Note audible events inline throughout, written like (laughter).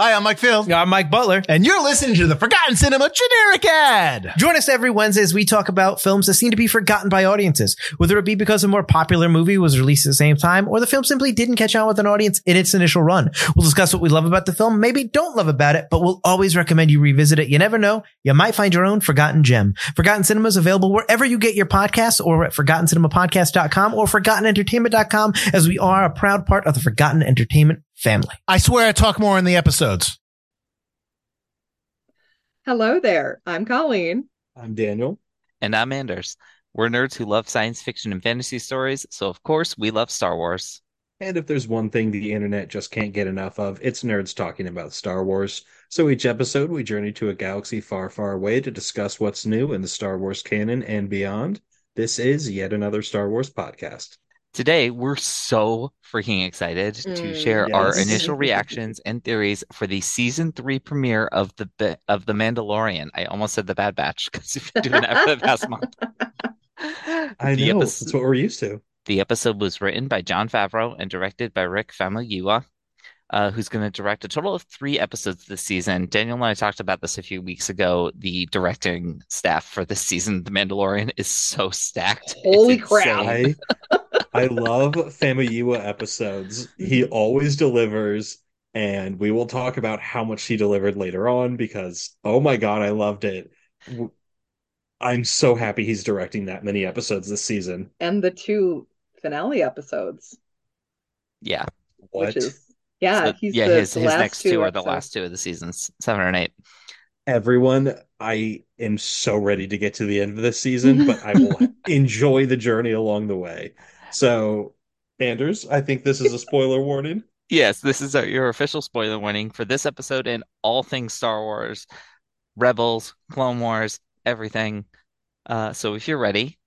Hi, I'm Mike Field. I'm Mike Butler. And you're listening to the Forgotten Cinema Generic Ad. Join us every Wednesday as we talk about films that seem to be forgotten by audiences, whether it be because a more popular movie was released at the same time or the film simply didn't catch on with an audience in its initial run. We'll discuss what we love about the film, maybe don't love about it, but we'll always recommend you revisit it. You never know. You might find your own forgotten gem. Forgotten Cinema is available wherever you get your podcasts or at forgottencinemapodcast.com or forgottenentertainment.com as we are a proud part of the Forgotten Entertainment family. I swear I talk more in the episodes. Hello there. I'm Colleen. I'm Daniel. And I'm Anders. We're nerds who love science fiction and fantasy stories, so of course we love Star Wars. And if there's one thing the internet just can't get enough of, it's nerds talking about Star Wars. So each episode, we journey to a galaxy far, far away to discuss what's new in the Star Wars canon and beyond. This is yet another Star Wars podcast. Today, we're so freaking excited mm, to share yes. our initial (laughs) reactions and theories for the season three premiere of the of the Mandalorian. I almost said the Bad Batch because we've been doing that for the past month. (laughs) I the know episode, that's what we're used to. The episode was written by Jon Favreau and directed by Rick Famuyiwa uh, who's going to direct a total of three episodes this season. Daniel and I talked about this a few weeks ago. The directing staff for this season, The Mandalorian, is so stacked. Holy crap! I, I love Famuyiwa episodes. He mm-hmm. always delivers, and we will talk about how much he delivered later on because oh my god, I loved it. I'm so happy he's directing that many episodes this season. And the two finale episodes. Yeah. What? Which is yeah, so, yeah. The, his the his next two, two are the last two of the seasons, seven and eight. Everyone, I am so ready to get to the end of this season, but I will (laughs) enjoy the journey along the way. So, Anders, I think this is a spoiler warning. (laughs) Yes, this is your official spoiler warning for this episode and all things Star Wars, Rebels, Clone Wars, everything. Uh, so if you're ready,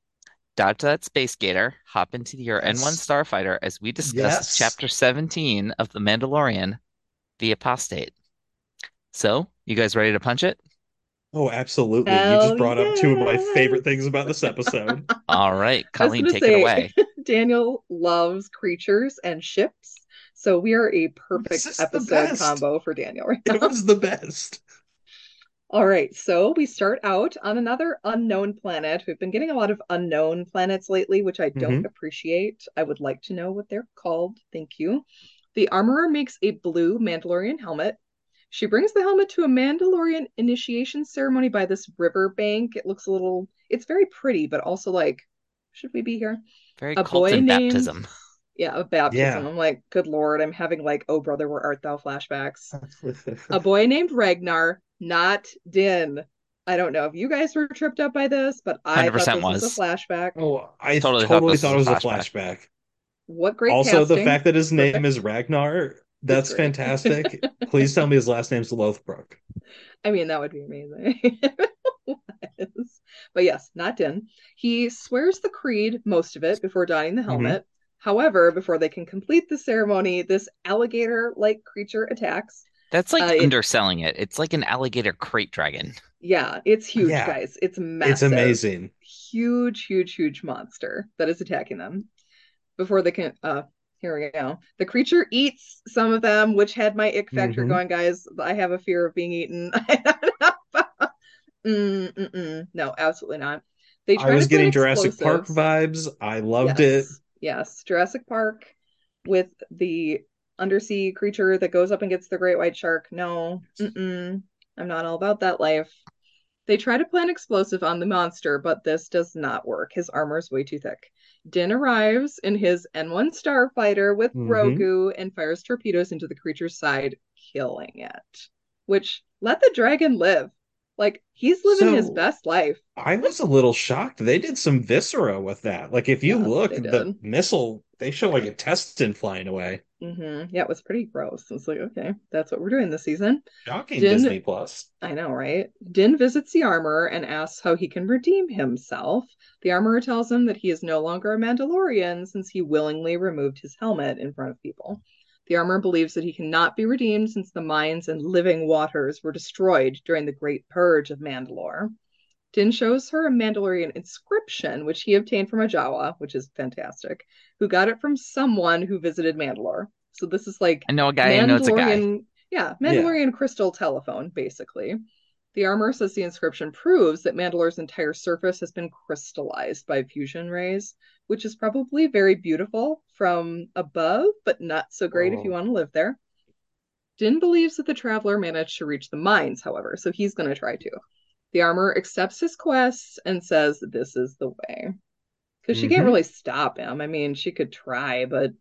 dive to that space gator, hop into your yes. N1 starfighter as we discuss yes. chapter 17 of The Mandalorian, The Apostate. So, you guys ready to punch it? Oh, absolutely. Hell you just brought yeah. up two of my favorite things about this episode. (laughs) All right, Colleen, take say, it away. (laughs) Daniel loves creatures and ships. So we are a perfect episode combo for Daniel right now. It was the best. (laughs) All right, so we start out on another unknown planet. We've been getting a lot of unknown planets lately, which I don't mm-hmm. appreciate. I would like to know what they're called. Thank you. The armorer makes a blue Mandalorian helmet. She brings the helmet to a Mandalorian initiation ceremony by this river bank. It looks a little, it's very pretty, but also like, should we be here? Very a boy named, baptism. Yeah, a baptism. Yeah. I'm like, good lord, I'm having like, oh brother, where art thou flashbacks. (laughs) a boy named Ragnar not Din. I don't know if you guys were tripped up by this, but I thought this was. was a flashback. Oh, I totally, totally thought, thought, it was a flashback. flashback. What great Also, casting. the fact that his name is Ragnar, that's fantastic. (laughs) Please tell me his last name's Lothbrok. I mean, that would be amazing. (laughs) but yes, not Din. He swears the creed, most of it, before donning the mm-hmm. helmet. Mm-hmm. However, before they can complete the ceremony, this alligator like creature attacks. That's like uh, underselling it, it. It's like an alligator krayt dragon. Yeah, it's huge, yeah. guys. It's massive. It's amazing. Huge, huge, huge monster that is attacking them. Before they can uh here we go. The creature eats some of them, which had my ick factor mm-hmm. going, guys. I have a fear of being eaten. (laughs) mm, no, absolutely not. They I was getting Jurassic Park vibes. I loved yes. it. Yes, Jurassic Park with the undersea creature that goes up and gets the great white shark. No, mm-mm, I'm not all about that life. They try to plant explosive on the monster, but this does not work. His armor is way too thick. Din arrives in his N1 starfighter with mm-hmm. Grogu and fires torpedoes into the creature's side, killing it. Which let the dragon live. Like he's living so, his best life. I was a little shocked. They did some viscera with that. Like if you yes, look, the missile they show like a intestine flying away. Mm-hmm. Yeah, it was pretty gross. It's like, okay, that's what we're doing this season. Shocking Din, Disney Plus. I know, right? Din visits the armorer and asks how he can redeem himself. The armorer tells him that he is no longer a Mandalorian since he willingly removed his helmet in front of people. The armorer believes that he cannot be redeemed since the mines and living waters were destroyed during the Great Purge of Mandalore. Din shows her a Mandalorian inscription, which he obtained from a Jawa, which is fantastic, who got it from someone who visited Mandalore. So this is like I know a guy who knows a guy. Yeah, Mandalorian crystal telephone, basically. The armor says the inscription proves that Mandalore's entire surface has been crystallized by fusion rays, which is probably very beautiful from above, but not so great if you Oh. want to live there. Din believes that the traveler managed to reach the mines, however, so he's going to try to. The armor accepts his quest and says this is the way. Because she can't Mhm. really stop him. I mean, she could try, but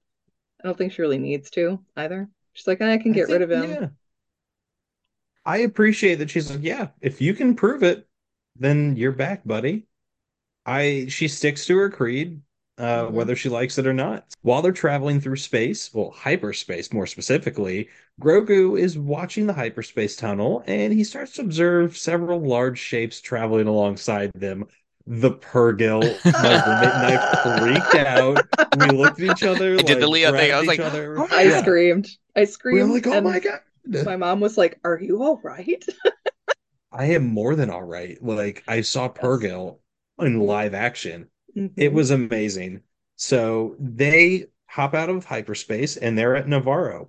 I don't think she really needs to either. She's like, I can get rid of him. Yeah. I appreciate that she's like, yeah, if you can prove it, then you're back, buddy. I she sticks to her creed, uh, Mhm. whether she likes it or not. While they're traveling through space, well, hyperspace more specifically, Grogu is watching the hyperspace tunnel and he starts to observe several large shapes traveling alongside them. The Purrgil, my roommate and (laughs) I freaked out. We looked at each other, I did the Leo thing. I was like, other. "Oh (gasps) I Yeah. screamed. I We screamed. were like, oh and my God. My mom was like, Are you all right? (laughs) I am more than all right. Like I saw Purrgil in live action. It Mhm. was amazing. So they hop out of hyperspace and they're at Nevarro.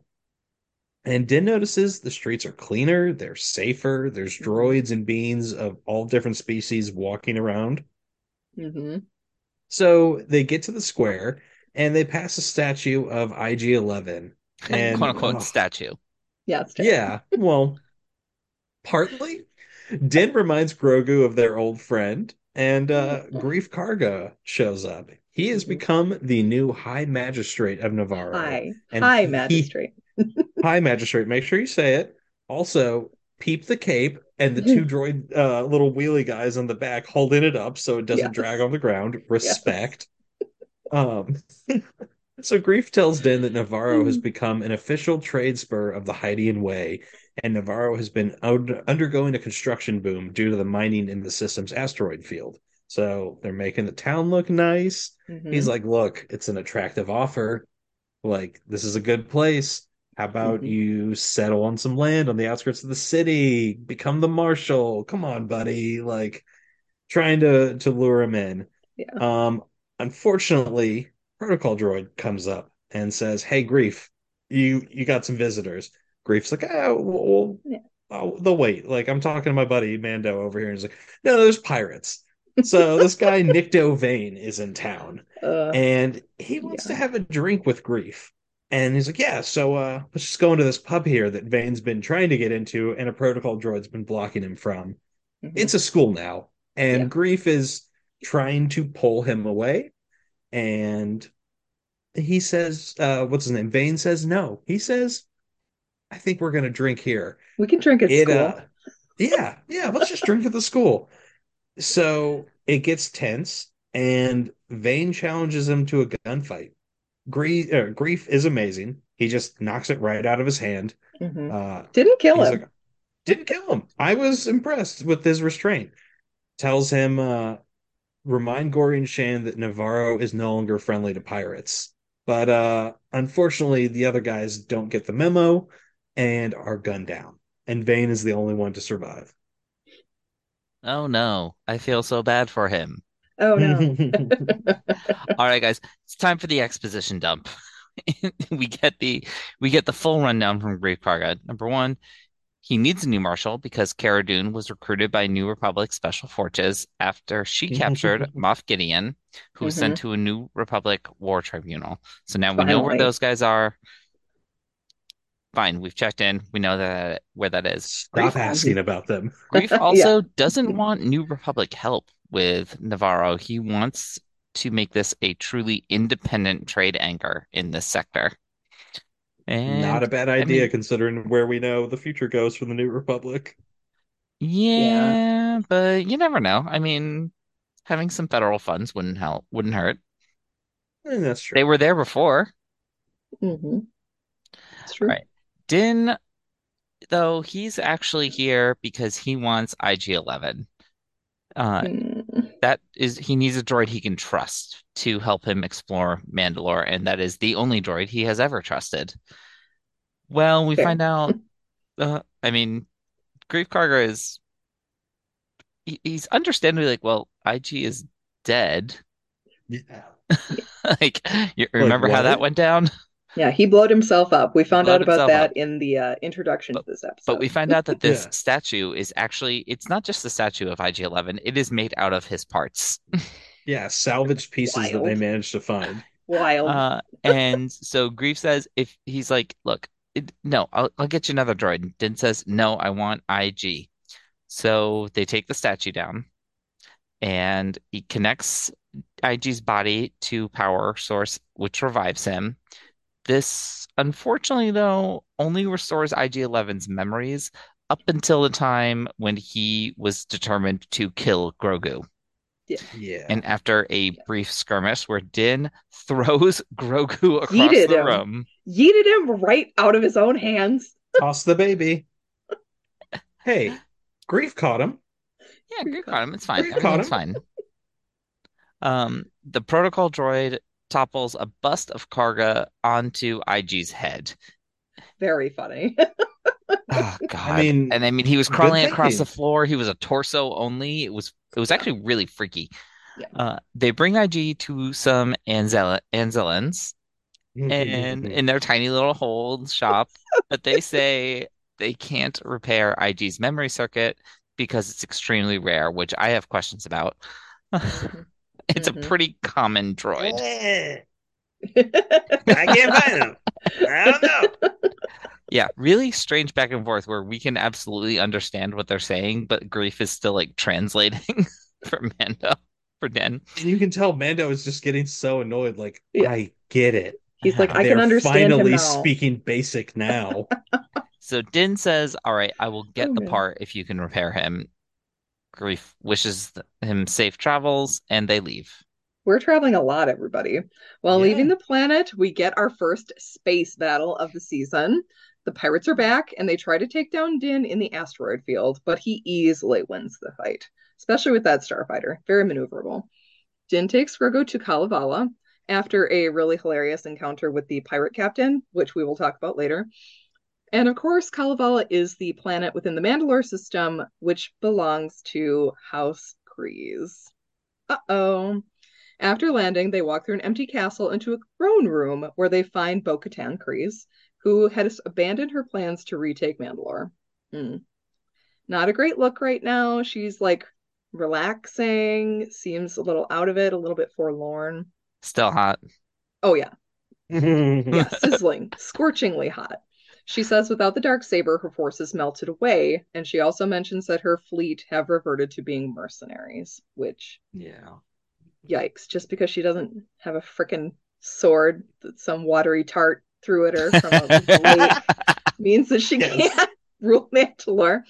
And Din notices the streets are cleaner, they're safer, there's Mhm. droids and beings of all different species walking around. Mhm. So they get to the square and they pass a statue of IG-11. And (laughs) quote unquote oh, statue. Yeah, it's. Yeah, well, partly. Din reminds Grogu of their old friend, and uh, Greef Karga shows up. He has Mhm. become the new High Magistrate of Nevarro. High. And High he- magistrate. (laughs) High Magistrate, make sure you say it. Also, peep the cape and the two (laughs) droid uh, little wheelie guys on the back holding it up so it doesn't Yes. drag on the ground. Respect. Um, (laughs) so Greef tells Den that Nevarro has become an official trade spur of the Hydian Way, and Nevarro has been un- undergoing a construction boom due to the mining in the system's asteroid field. So they're making the town look nice. Mhm. He's like, "Look, it's an attractive offer. Like, this is a good place. How about Mhm. you settle on some land on the outskirts of the city, become the marshal? Come on, buddy." Like, trying to to lure him in. Yeah. Um, unfortunately, protocol droid comes up and says, "Hey, Greef, you you got some visitors." Greef's like, "Oh, well, Yeah. oh, they'll wait." Like, I'm talking to my buddy Mando over here, and he's like, "No, there's pirates." So (laughs) this guy Nick Dovane is in town, Uh, and he wants to have a drink with Greef. And he's like, "Yeah, so uh, let's just go into this pub here that Vane's been trying to get into, and a protocol droid's been blocking him from." mhm. it's a school now and Yeah. Greef is trying to pull him away and he says uh what's his name vane says no he says i think we're gonna drink here we can drink at it school. uh yeah yeah let's just drink at the school so it gets tense and vane challenges him to a gunfight Greef uh, Greef is amazing he just knocks it right out of his hand Mhm. uh Didn't kill him. like, didn't kill him. I was impressed with his restraint. Tells him, uh, remind Gorian Shard that Nevarro is no longer friendly to pirates. But uh, unfortunately, the other guys don't get the memo and are gunned down. And Vane is the only one to survive. Oh no, I feel so bad for him. oh no. (laughs) All right, guys, it's time for the exposition dump. (laughs) we get the we get the full rundown from Greef Karga. Number one, he needs a new marshal because Cara Dune was recruited by New Republic Special Forces after she captured (laughs) Moff Gideon, who was sent mm-hmm. to a New Republic War Tribunal. So now we know where those guys are. Fine, we've checked in. We know that where that is. Stop asking (laughs) about them. (laughs) Greef also doesn't want New Republic help with Nevarro. He wants to make this a truly independent trade anchor in this sector. And Not a bad idea mean- considering where we know the future goes for the New Republic. yeah, but you never know. I mean, having some federal funds wouldn't help, wouldn't hurt. And Eh, that's true. They were there before. hmm It's true. Right. Din, though, he's actually here because he wants IG-11. Uh, Mm. That is he needs a droid he can trust to help him explore Mandalore, and that is the only droid he has ever trusted. Well, we Fair. find out uh, I mean, Greef Karga is he, he's understandably like, well, IG is dead. Yeah. (laughs) Like, you remember how that went down? Yeah, he blowed himself up. We found Blowed out about that up. in the uh, introduction to this episode. But we find out that this (laughs) Yeah. statue is actually, it's not just the statue of IG-11, it is made out of his parts. (laughs) Yeah, salvaged pieces that they managed to find. Wild. Uh, and so Greef says, if he's like, look, it, no, I'll, I'll get you another droid. And Din says, no, I want IG. So they take the statue down and he connects IG's body to power source, which revives him. This, unfortunately, though, only restores IG-11's memories up until the time when he was determined to kill Grogu. Yeah. And after a brief skirmish where Din (laughs) throws Grogu across Yeeted the him. room, Yeeted him right out of his own hands. (laughs) Toss the baby. Hey, Greef caught him. yeah, Greef caught him. It's fine. Greef caught Everything's fine. Um, the protocol droid topples a bust of Karga onto IG's head. Very funny. (laughs) Oh God! mean, and I mean, he was crawling across the floor. He was a torso only. It was it was actually really freaky. Yeah. Uh, they bring IG to some Anzel Anzellans, and mm-hmm. in their tiny little hold shop, but they (laughs) say they can't repair IG's memory circuit because it's extremely rare, which I have questions about. (laughs) Mm-hmm. It's a Mhm. pretty common droid. I can't find him. I don't know. (laughs) Yeah, really strange back and forth where we can absolutely understand what they're saying, but Greef is still like translating (laughs) for Mando, for Den. And you can tell Mando is just getting so annoyed. Like, Yeah. I get it. He's like, I They're can understand him finally now. speaking basic now. (laughs) So Din says, All right, I will get the Okay. part if you can repair him. Greef wishes him safe travels, and they leave. We're traveling a lot, everybody. While Yeah. leaving the planet, we get our first space battle of the season. The pirates are back and they try to take down Din in the asteroid field, but he easily wins the fight, especially with that starfighter. Very maneuverable. Din takes Grogu to Kalevala after a really hilarious encounter with the pirate captain, which we will talk about later. And of course, Kalevala is the planet within the Mandalore system, which belongs to House Kryze. Uh oh. After landing, they walk through an empty castle into a throne room where they find Bo Katan Kryze, who has abandoned her plans to retake Mandalore. Hmm. Not a great look right now. She's like relaxing, seems a little out of it, a little bit forlorn. Still hot. Oh, yeah. (laughs) Yeah, sizzling, scorchingly hot. She says without the dark saber, her forces melted away, and she also mentions that her fleet have reverted to being mercenaries, which yeah, yikes, just because she doesn't have a frickin' sword that some watery tart threw at her from a lake means that she Yes. can't (laughs) rule Mandalore.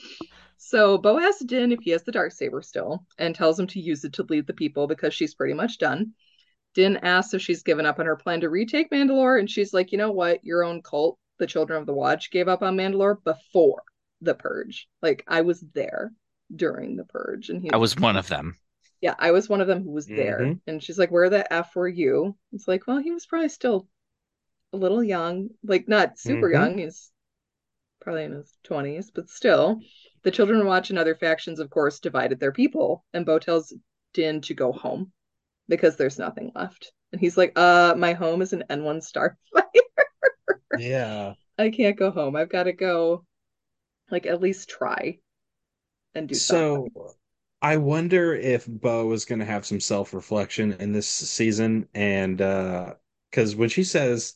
So Bo asks Din if he has the dark saber still, and tells him to use it to lead the people because she's pretty much done. Din asks if she's given up on her plan to retake Mandalore, and she's like, you know what, your own cult, the Children of the Watch, gave up on Mandalore before the Purge. Like I was there during the Purge, and he I was one of them. yeah, I was one of them who was there. Mhm. And she's like, Where the F were you? It's like, Well, he was probably still a little young, like not super Mhm. young. He's probably in his 20s, but still. The Children Watch and other factions, of course, divided their people. And Bo tells Din to go home because there's nothing left. And he's like, Uh, my home is an N1 starfighter. (laughs) Yeah. (laughs) I can't go home. I've got to go, like, at least try and do So something. I wonder if Bo is going to have some self-reflection in this season and uh because when she says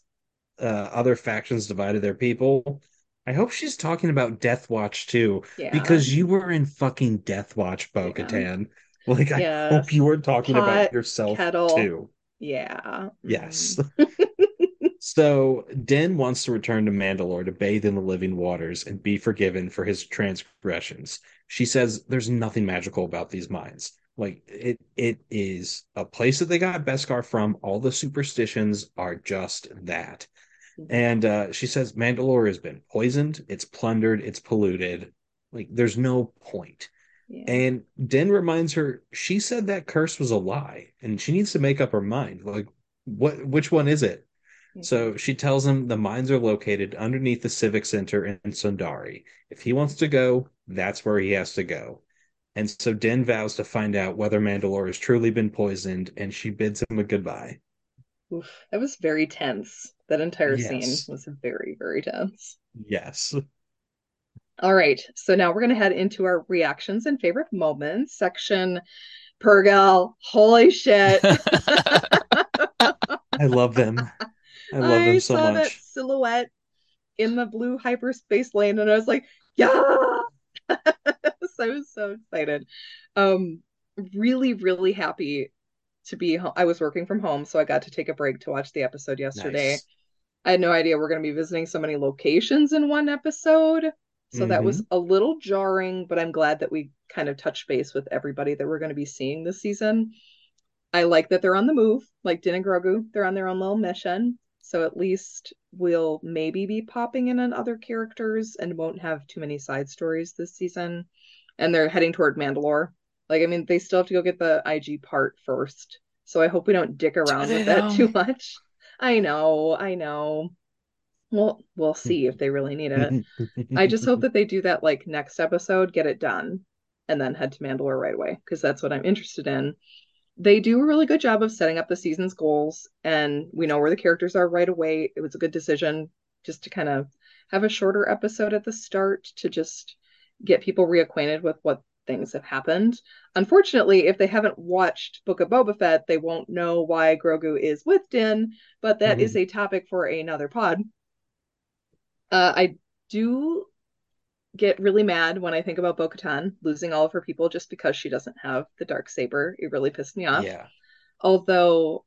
uh other factions divided their people, I hope she's talking about Death Watch too Yeah. because you were in fucking Death Watch, Bo Yeah. Katan. (laughs) Like I Yes. hope you were talking about yourself kettle. too. Yeah. Yes. (laughs) So Din wants to return to Mandalore to bathe in the living waters and be forgiven for his transgressions. She says there's nothing magical about these mines. Like it it is a place that they got Beskar from. All the superstitions are just that. And uh, she says Mandalore has been poisoned, it's plundered, it's polluted. Like there's no point. Yeah. And Den reminds her she said that curse was a lie and she needs to make up her mind. Like what which one is it? So she tells him the mines are located underneath the Civic Center in Sundari. If he wants to go, that's where he has to go. And so Den vows to find out whether Mandalore has truly been poisoned, and she bids him a goodbye. Oof, that was very tense. That entire Yes. scene was very, very tense. Yes. All right, so now we're gonna head into our reactions and favorite moments section. Purrgil, holy shit! (laughs) I love them. (laughs) I love them so saw that silhouette in the blue hyperspace lane, and I was like, yeah! (laughs) so I was so excited. Um, really, really happy to be home. I was working from home, so I got to take a break to watch the episode yesterday. Nice. I had no idea we're going to be visiting so many locations in one episode. So that was Mm-hmm. a little jarring, but I'm glad that we kind of touched base with everybody that we're going to be seeing this season. I like that they're on the move, like Din and Grogu. They're on their own little mission. So at least we'll maybe be popping in on other characters and won't have too many side stories this season. And they're heading toward Mandalore. Like, I mean, they still have to go get the IG part first. So I hope we don't dick (laughs) around with that too much. I know, I know. Well, we'll see if they really need it. I just hope that they do that like next episode, get it done, and then head to Mandalore right away because that's what I'm interested in. They do a really good job of setting up the season's goals, and we know where the characters are right away. It was a good decision just to kind of have a shorter episode at the start to just get people reacquainted with what things have happened. Unfortunately, if they haven't watched Book of Boba Fett, they won't know why Grogu is with Din, but that is a topic for another pod. Uh, I do get really mad when I think about Bo Katan losing all of her people just because she doesn't have the dark saber. It really pissed me off. yeah. Although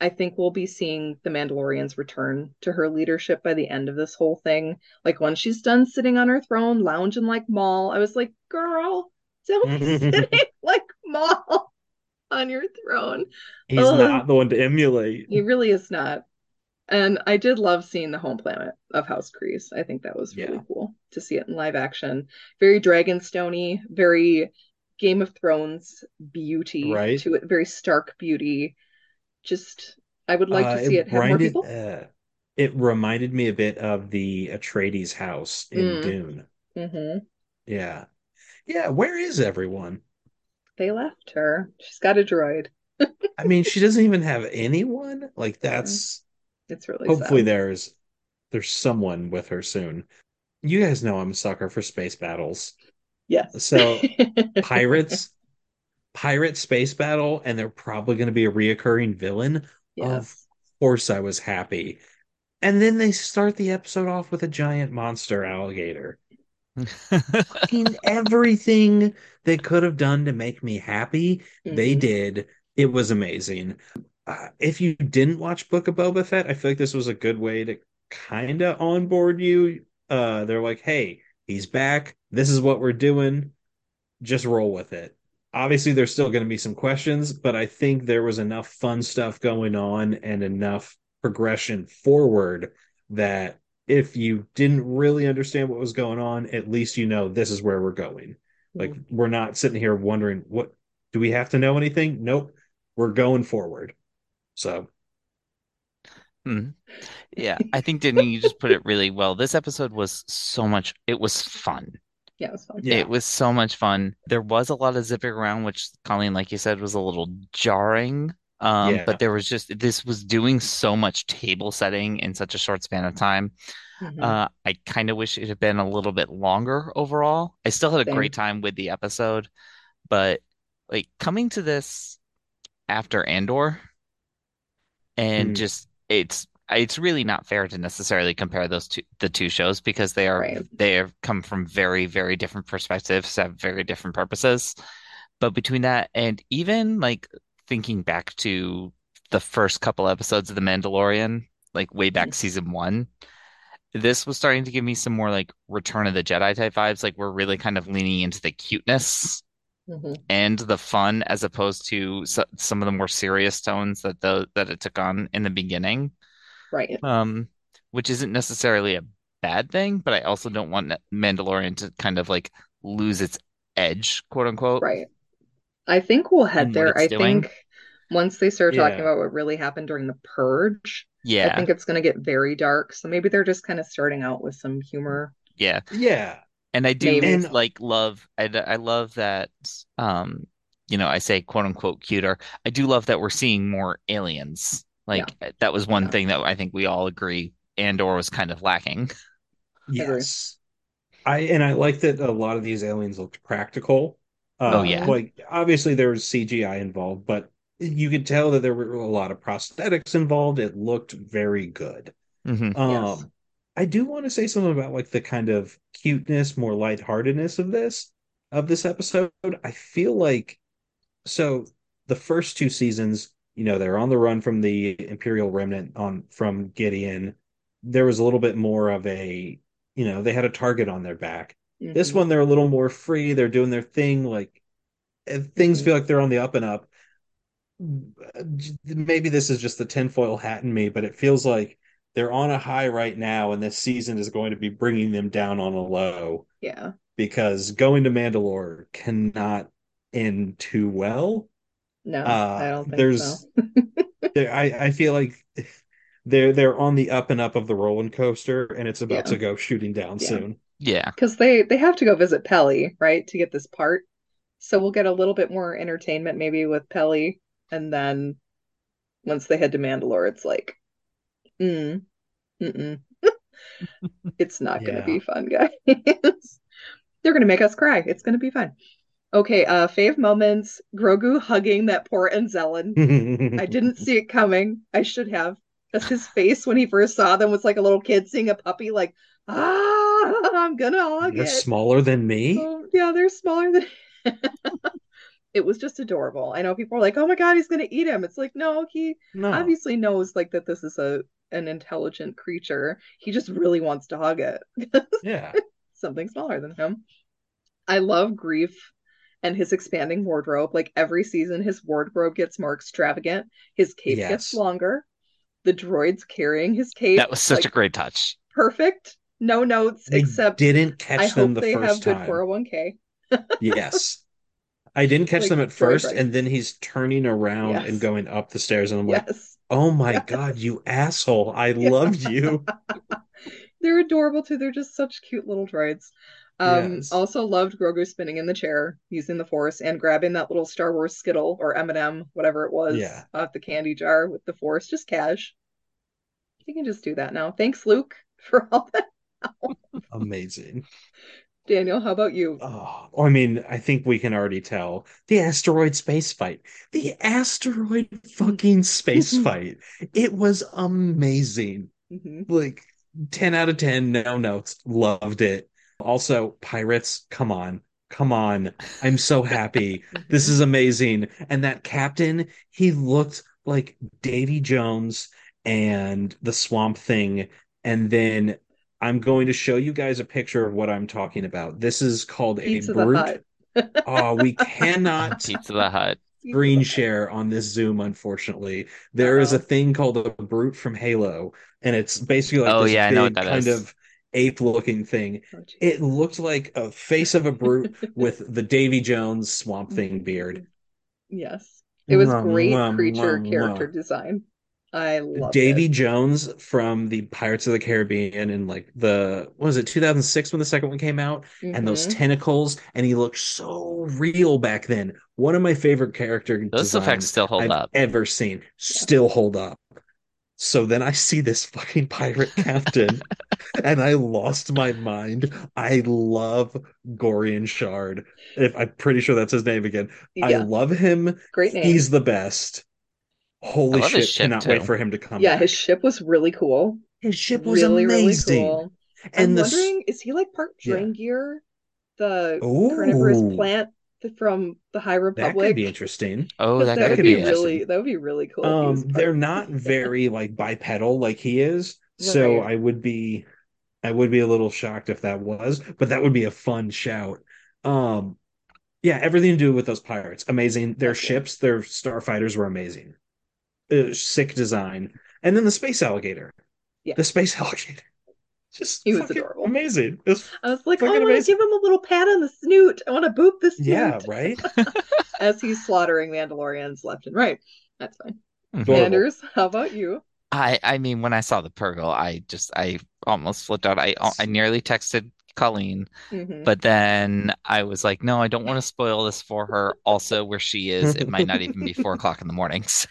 I think we'll be seeing the Mandalorians return to her leadership by the end of this whole thing. Like when she's done sitting on her throne, lounging like Maul, I was like, girl, don't be (laughs) sitting like Maul on your throne. He's Ugh. not the one to emulate. He really is not. And I did love seeing the home planet of House Kryze. I think that was really Yeah. cool to see it in live action. Very Dragonstony, very Game of Thrones beauty Right. to it, very stark beauty. Just, I would like Uh, to see it, have more people. uh, it reminded me a bit of the Atreides house in Mm. Dune. hmm Yeah. Yeah, where is everyone? They left her. She's got a droid. (laughs) I mean, she doesn't even have anyone. Like that's It's really hopefully sad. there's there's someone with her soon. You guys know I'm a sucker for space battles. Yes. So, (laughs) Pirates, pirate space battle, and they're probably going to be a reoccurring villain. yes. Of course, I was happy. And then they start the episode off with a giant monster alligator. Fucking (laughs) everything they could have done to make me happy, they Mhm. did. It was amazing. Uh, if you didn't watch Book of Boba Fett, I feel like this was a good way to kind of onboard you. Uh, they're like, hey, he's back. This is what we're doing. Just roll with it. Obviously, there's still going to be some questions, but I think there was enough fun stuff going on and enough progression forward that if you didn't really understand what was going on, at least you know this is where we're going. Like we're not sitting here wondering what do we have to know anything? Nope. We're going forward. So Hmm. Yeah, I think Denny, you just put it really well. This episode was so much, it was fun. Yeah, it was fun. Yeah. It was so much fun. There was a lot of zipping around, which Colleen, like you said, was a little jarring. Um, Yeah. but there was just this was doing so much table setting in such a short span of time. Mhm. Uh, I kind of wish it had been a little bit longer overall. I still had a Same. great time with the episode, but like coming to this after Andor and Hmm. just it's it's really not fair to necessarily compare those two the two shows because they are Right. they come from very very different perspectives, have very different purposes. But between that and even like thinking back to the first couple episodes of The Mandalorian, like way back season one, this was starting to give me some more like Return of the Jedi type vibes. Like we're really kind of leaning into the cuteness Mhm. and the fun as opposed to so, some of the more serious tones that the that it took on in the beginning. Right. Um, which isn't necessarily a bad thing, but I also don't want Mandalorian to kind of like lose its edge, quote unquote. Right. I think we'll head there. I doing. think once they start talking Yeah. about what really happened during the purge, yeah I think it's going to get very dark. So maybe they're just kind of starting out with some humor. yeah. yeah. And I do And- like love I, I love that um you know I say quote unquote cuter. I do love that we're seeing more aliens Like that was one Yeah. thing that I think we all agree Andor was kind of lacking. (laughs) Yes. I and I like that a lot of these aliens looked practical. Oh, Uh, yeah. Like obviously there was CGI involved, but you could tell that there were a lot of prosthetics involved. It looked very good. Mhm. Um, Yes. I do want to say something about like the kind of cuteness, more lightheartedness of this of this episode. I feel like so the first two seasons, you know, they're on the run from the Imperial Remnant on from Gideon. There was a little bit more of a, you know, they had a target on their back. This Mhm. one, they're a little more free. They're doing their thing. Like things Mhm. feel like they're on the up and up. Maybe this is just the tinfoil hat in me, but it feels like they're on a high right now, and this season is going to be bringing them down on a low Yeah. because going to Mandalore cannot end too well. No, Uh, I don't think there's- so. (laughs) There- I, I feel like they're they're on the up and up of the roller coaster, and it's about Yeah. to go shooting down Yeah. soon. Yeah. Because they they have to go visit Peli, right, to get this part. So we'll get a little bit more entertainment maybe with Peli, and then once they head to Mandalore, it's like, mm, mm-mm. (laughs) It's not gonna Yeah. be fun, guys. (laughs) They're gonna make us cry. It's gonna be fun. Okay, uh, fave moments: Grogu hugging that poor Anzellan. I (laughs) didn't see it coming. I should have. Because his face when he first saw them was like a little kid seeing a puppy, like, ah, I'm gonna hug They're it. smaller than me. Oh, yeah, they're smaller than. It was just adorable. I know people are like, "Oh my God, he's gonna eat him." It's like, no, he No. obviously knows like that this is a an intelligent creature. He just really wants to hug it. (laughs) Yeah. Something smaller than him. I love Greef and his expanding wardrobe. Like every season, his wardrobe gets more extravagant. His cape Yes. gets longer. The droids carrying his cape. That was such a great touch. perfect. No notes They except didn't catch I them hope the they have first good 401k. (laughs) Yes. I didn't catch Like, them at first, bright. and then he's turning around Yes. and going up the stairs, and I'm like, Yes. oh my Yes. God, you asshole. I Yeah. love you. (laughs) They're adorable too. They're just such cute little droids. Um, also loved Grogu spinning in the chair using the Force and grabbing that little Star Wars Skittle or M&M, whatever it was, Yeah. off the candy jar with the Force. Just cash. You can just do that now. Thanks, Luke, (laughs) for all that. Amazing. Daniel, how about you? Oh, I mean, I think we can already tell the asteroid space fight. The asteroid fucking space fight. It was amazing. Mhm. Like 10 out of 10, no notes. Loved it. Also, pirates, come on. Come on. I'm so happy. (laughs) This is amazing. And that captain, he looked like Davy Jones and the Swamp Thing. And then I'm going to show you guys a picture of what I'm talking about. This is called a Pizza the brute. (laughs) Oh, we cannot Pizza the Hut. screen share on this Zoom, unfortunately. There is a Uh-oh. thing called a brute from Halo, and it's basically like Oh, this yeah, I know big what that kind is. of ape-looking thing. Oh. It looked like a face of a brute (laughs) with the Davy Jones Swamp Thing beard. Yes. It was Mwah, great mwah, creature mwah, character design. I love Davy it. Jones from the Pirates of the Caribbean in like the what was it 2006 when the second one came out and those Mhm. tentacles and he looked so real back then. One of my favorite character Those designs effects still hold I've up. ever seen still hold up. So then I see this fucking pirate captain (laughs) and I lost my mind. I love Gorian Shard. If I'm pretty sure that's his name again. I love him. great name. He's the best. Holy I love his shit, ship, cannot wait for him to come Yeah, back. his ship was really cool. His ship was really, amazing. really cool. And I'm the wondering, is he like part Yeah. Drengir, the carnivorous plant from the High Republic? that could be interesting. Oh, 'Cause that, that could would be be interesting. really that would be really cool. if he was Um, they're not (laughs) very like bipedal like he is, so I would be, I would be a little shocked if that was, but that would be a fun shout. Um, yeah, everything to do with those pirates, amazing. Their That's good. ships, their starfighters were amazing. Uh, sick design, and then the space alligator, Yeah. the space (laughs) alligator, just He was adorable. amazing. It was- I was like, oh, I want to give him a little pat on the snoot. I want to boop the snoot yeah, (laughs) right. (laughs) as he's slaughtering Mandalorians left and right. That's fine. Mhm. Adorable. Anders, how about you? I I mean, when I saw the Purrgil, I just I almost flipped out. I I nearly texted Colleen. Mhm. But then I was like, no, I don't want to spoil this for her. Also, where she is, it might not even be four (laughs) o'clock in the morning. So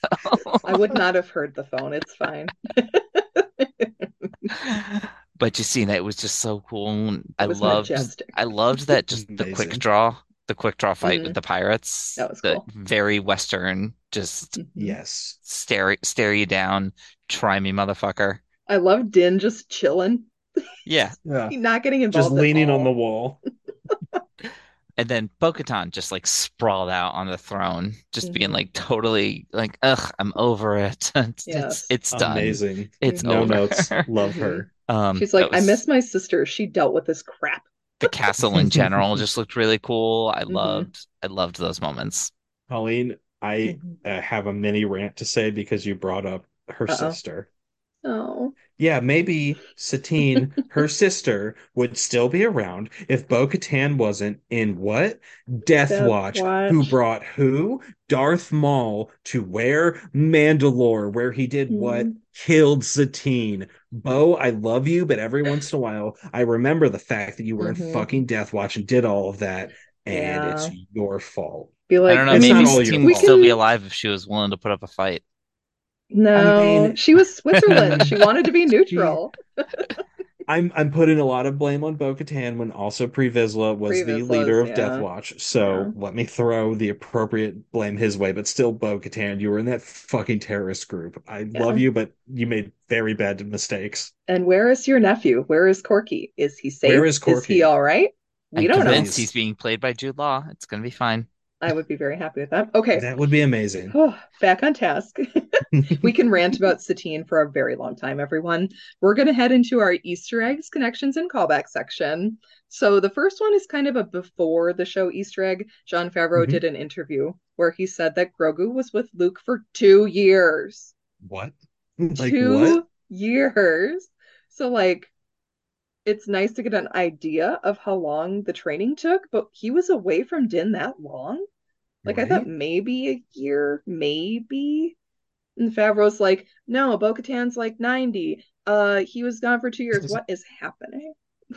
I would not have heard the phone. It's fine. (laughs) but you see that it was just so cool. and I loved majestic. I loved that just the quick draw, the quick draw fight Mhm. with the pirates. That was the cool. very Western, just Mhm. Yes. stare stare you down, try me, motherfucker. I love Din just chilling, Yeah. (laughs) Yeah. not getting involved Just at leaning on the wall. (laughs) And then Bo-Katan just like sprawled out on the throne, just being Mhm. like totally like, ugh, I'm over it. (laughs) It's Yes. it's, it's done. Amazing. It's. No over. notes. Love her. Um, She's like, that I miss my sister. She dealt with this crap. the castle in general just looked really cool. I Mhm. loved I loved those moments. Colleen, I Mhm. uh, have a mini rant to say because you brought up her Uh-oh. sister. Oh, Yeah, maybe Satine, her sister, would still be around if Bo Katan wasn't in what? Death, Death Watch. Watch. Who brought who? Darth Maul to where? Mandalore, where he did what? Mhm. Killed Satine. Bo, I love you, but every once in a while, I remember the fact that you were Mhm. in fucking Death Watch and did all of that, and Yeah. it's your fault. be like, I don't know, maybe not all your Satine would still be alive if she was willing to put up a fight. No, I mean- she was Switzerland. she (laughs) wanted to be neutral. (laughs) I'm I'm putting a lot of blame on Bo Katan when also Pre Vizsla was the Vizsla's, leader of yeah. Death Watch. So Yeah. let me throw the appropriate blame his way, but still Bo Katan, you were in that fucking terrorist group. I Yeah. love you, but you made very bad mistakes. And where is your nephew? Where is Korkie? Is he safe? Where is Is Korkie? he all right? We I'm don't know. he's being played by Jude Law. It's gonna be fine. I would be very happy with that. Okay. That would be amazing. Oh, (sighs) back on task. (laughs) we can rant about Satine for a very long time, everyone. We're going to head into our Easter eggs, connections, and callback section. So the first one is kind of a before the show Easter egg. Jon Favreau Mhm. did an interview where he said that Grogu was with Luke for two years. what? Like two what? years. So like it's nice to get an idea of how long the training took, but he was away from Din that long. Like I thought maybe a year, maybe. And Favreau's like, no, Bo-Katan's like 90. Uh he was gone for two years. What is happening? (laughs)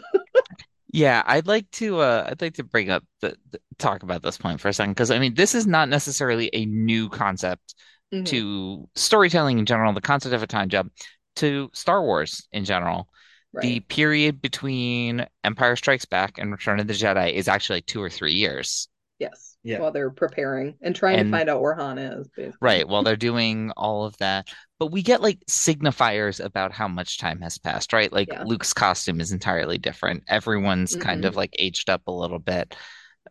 Yeah, I'd like to uh I'd like to bring up the, the talk about this point for a second because I mean this is not necessarily a new concept Mhm. to storytelling in general, the concept of a time jump, to Star Wars in general. The period between Empire Strikes Back and Return of the Jedi is actually like two or three years. Yes. Yeah. While they're preparing and trying And- to find out where Han is, basically. Right, while they're doing all of that. But we get like signifiers about how much time has passed, right? Like Yeah. Luke's costume is entirely different. Everyone's kind Mhm. of like aged up a little bit.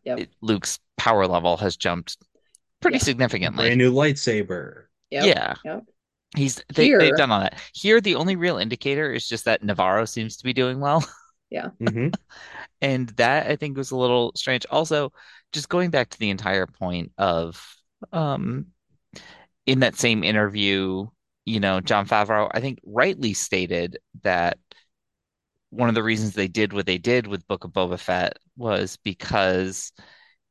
Yep. It- Luke's power level has jumped pretty Yeah. significantly. Brand new lightsaber. Yep. Yeah. Yep. He's they, Here- they've done all that. Here, the only real indicator is just that Nevarro seems to be doing well. (laughs) hmm And that I think was a little strange. Also, just going back to the entire point of um in that same interview, you know, Jon Favreau, I think rightly stated that one of the reasons they did what they did with Book of Boba Fett was because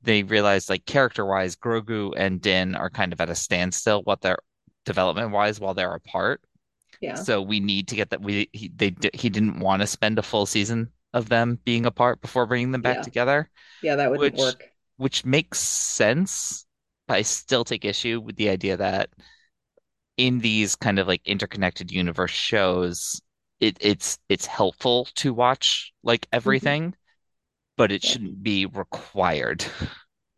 they realized like character-wise, Grogu and Din are kind of at a standstill what they're development-wise while they're apart. Yeah. So we need to get that we he they he didn't want to spend a full season of them being apart before bringing them back Yeah. together, Yeah, that wouldn't Which- work. which makes sense. But I still take issue with the idea that in these kind of like interconnected universe shows, it it's it's helpful to watch like everything, but it Mm-hmm. Yeah. shouldn't be required. (laughs)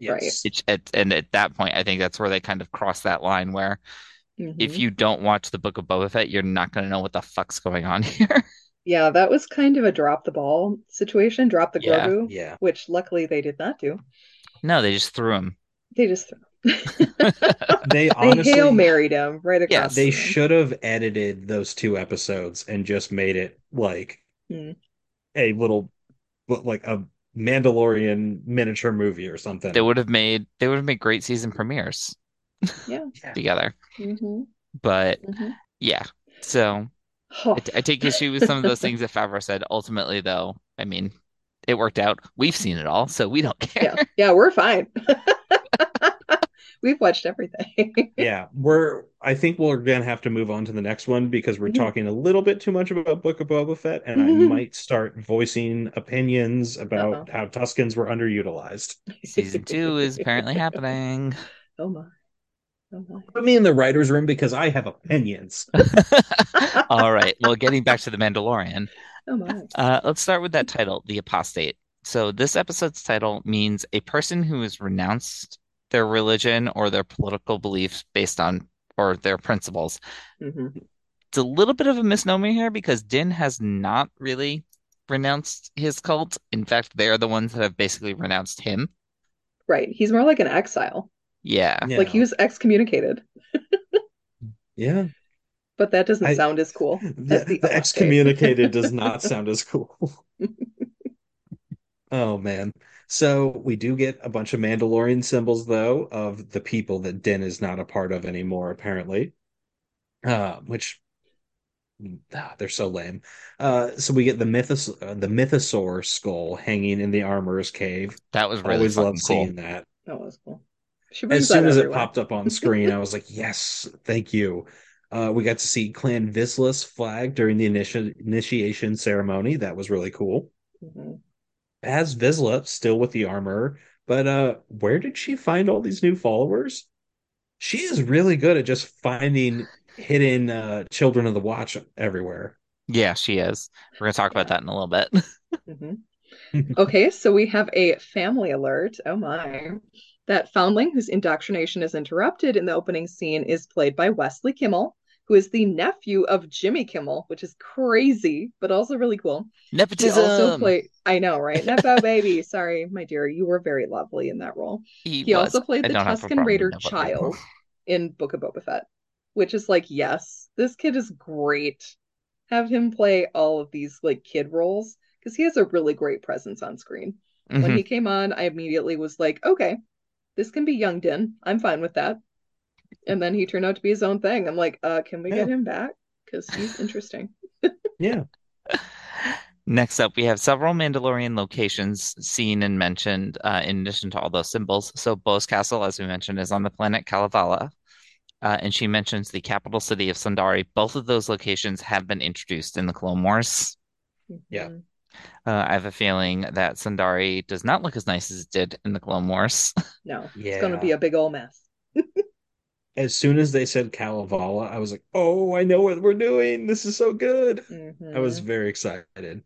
Yes. It's at, and at that point, I think that's where they kind of cross that line where if Mhm. you don't watch the Book of Boba Fett, you're not going to know what the fuck's going on (laughs) here. Yeah, that was kind of a drop the ball situation, drop the Yeah. Grogu, Yeah. which luckily they did not do. No, they just threw him. They just (laughs) They (laughs) they honestly hail married him right across. Yes. they the should have edited those two episodes and just made it like Hmm. a little like a Mandalorian miniature movie or something. They would have made they would have made great season premieres (laughs) Yeah. together. hmm But hmm yeah, so Oh, I, I take issue with some of those things that Favreau said. Ultimately, though, I mean, it worked out. We've seen it all, so we don't (laughs) care. yeah, yeah, we're fine. (laughs) We've watched everything. Yeah, we're. I think we're gonna have to move on to the next one because we're Mhm. talking a little bit too much about Book of Boba Fett, and I Mhm. might start voicing opinions about Uh-oh. how Tuskens were underutilized. Season two is apparently happening. Oh my. Put me in the writers' room because I have opinions. (laughs) All right. Well, getting back to the Mandalorian, Oh my. uh, let's start with that title, The Apostate. So this episode's title means a person who has renounced their religion or their political beliefs based on or their principles. hmm It's a little bit of a misnomer here because Din has not really renounced his cult. In fact, they're the ones that have basically renounced him. Right. He's more like an exile. Yeah. Like he was excommunicated. (laughs) Yeah, But that doesn't I- sound as cool (laughs) the, as the, the excommunicated does not sound as cool. (laughs) oh man. So we do get a bunch of Mandalorian symbols though of the people that Din is not a part of anymore, apparently. Uh, which ah, they're so lame. Uh, so we get the mythos uh, the mythosaur skull hanging in the armorer's cave. That was really Always loved cool. seeing that. That was cool. She As soon that as it popped up on screen, I was like, yes, thank you. Uh, we got to see Clan Vizsla's flag during the initi- initiation ceremony. That was really cool. Mhm. As Vizsla, still with the armor, but uh, where did she find all these new followers? She is really good at just finding hidden uh, children of the watch everywhere. Yeah, she is. We're gonna talk about that in a little bit. (laughs) Mhm. Okay, so we have a family alert. Oh my. That foundling whose indoctrination is interrupted in the opening scene is played by Wesley Kimmel, who is the nephew of Jimmy Kimmel, which is crazy, but also really cool. He Nepotism. also played, I know, right? Nepo baby. (laughs) Sorry, my dear. You were very lovely in that role. He He also played I the don't have a Tusken Raider child in Book of Boba Fett, which is like, yes, this kid is great. Have him play all of these like kid roles because he has a really great presence on screen. When Mhm. he came on, I immediately was like, okay, this can be young Din. I'm fine with that. And then he turned out to be his own thing. I'm like, uh, can we get him back? Because he's interesting. (laughs) Yeah. (laughs) Next up, we have several Mandalorian locations seen and mentioned uh, in addition to all those symbols. So, Bo's Castle, as we mentioned, is on the planet Kalevala. Uh, and she mentions the capital city of Sundari. Both of those locations have been introduced in the Clone Wars. Yeah. Uh, I have a feeling that Sundari does not look as nice as it did in the Clone Wars. (laughs) No, Yeah. it's going to be a big old mess. As soon as they said Kalevala, I was like, oh, I know what we're doing. This is so good. I was Mhm. very excited.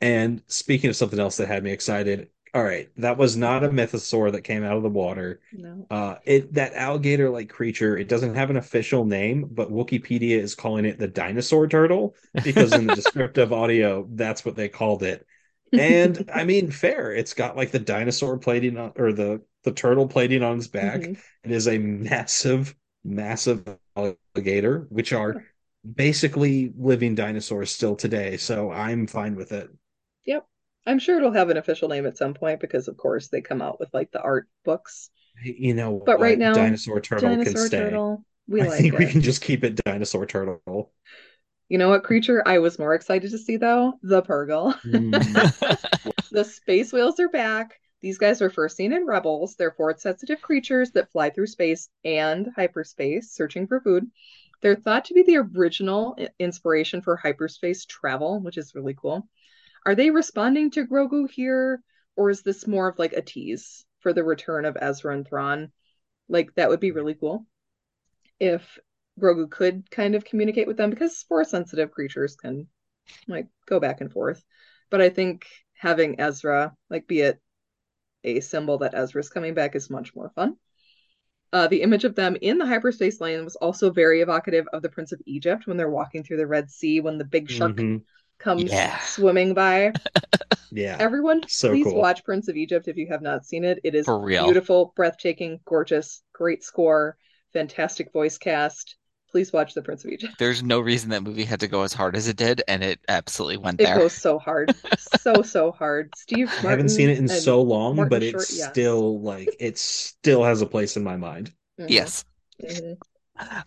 and speaking of something else that had me excited, all right, that was not a mythosaur that came out of the water. No. Uh, it that alligator-like creature, it doesn't have an official name, but Wikipedia is calling it the dinosaur turtle because in the (laughs) descriptive audio, that's what they called it. And I mean, fair. It's got like the dinosaur plating on, or the the turtle plating on its back. Mhm. It is a massive, massive alligator, which are basically living dinosaurs still today. So I'm fine with it. I'm sure it'll have an official name at some point because, of course, they come out with like the art books. You know, But right now, dinosaur turtle can Dinosaur stay. turtle. We I like think we can just keep it dinosaur turtle. You know what creature I was more excited to see though? The Purrgil. Mm. (laughs) The space whales are back. These guys were first seen in Rebels. They're force sensitive creatures that fly through space and hyperspace searching for food. They're thought to be the original inspiration for hyperspace travel, which is really cool. Are they responding to Grogu here, or is this more of like a tease for the return of Ezra and Thrawn? Like, that would be really cool if Grogu could kind of communicate with them because force sensitive creatures can like go back and forth. But I think having Ezra, like, be it a symbol that Ezra's coming back is much more fun. Uh, the image of them in the hyperspace lane was also very evocative of the Prince of Egypt when they're walking through the Red Sea when the big shark Mhm. Comes Yeah. swimming by. (laughs) Yeah. Everyone, So please cool. watch Prince of Egypt if you have not seen it. It is beautiful, breathtaking, gorgeous, great score, fantastic voice cast. Please watch The Prince of Egypt. (laughs) There's no reason that movie had to go as hard as it did, and it absolutely went It there. It goes so hard, (laughs) so so hard. Steve I haven't seen it in so long, Martin but it's Short, yes. still like it still has a place in my mind. Mhm, Yes. mhm.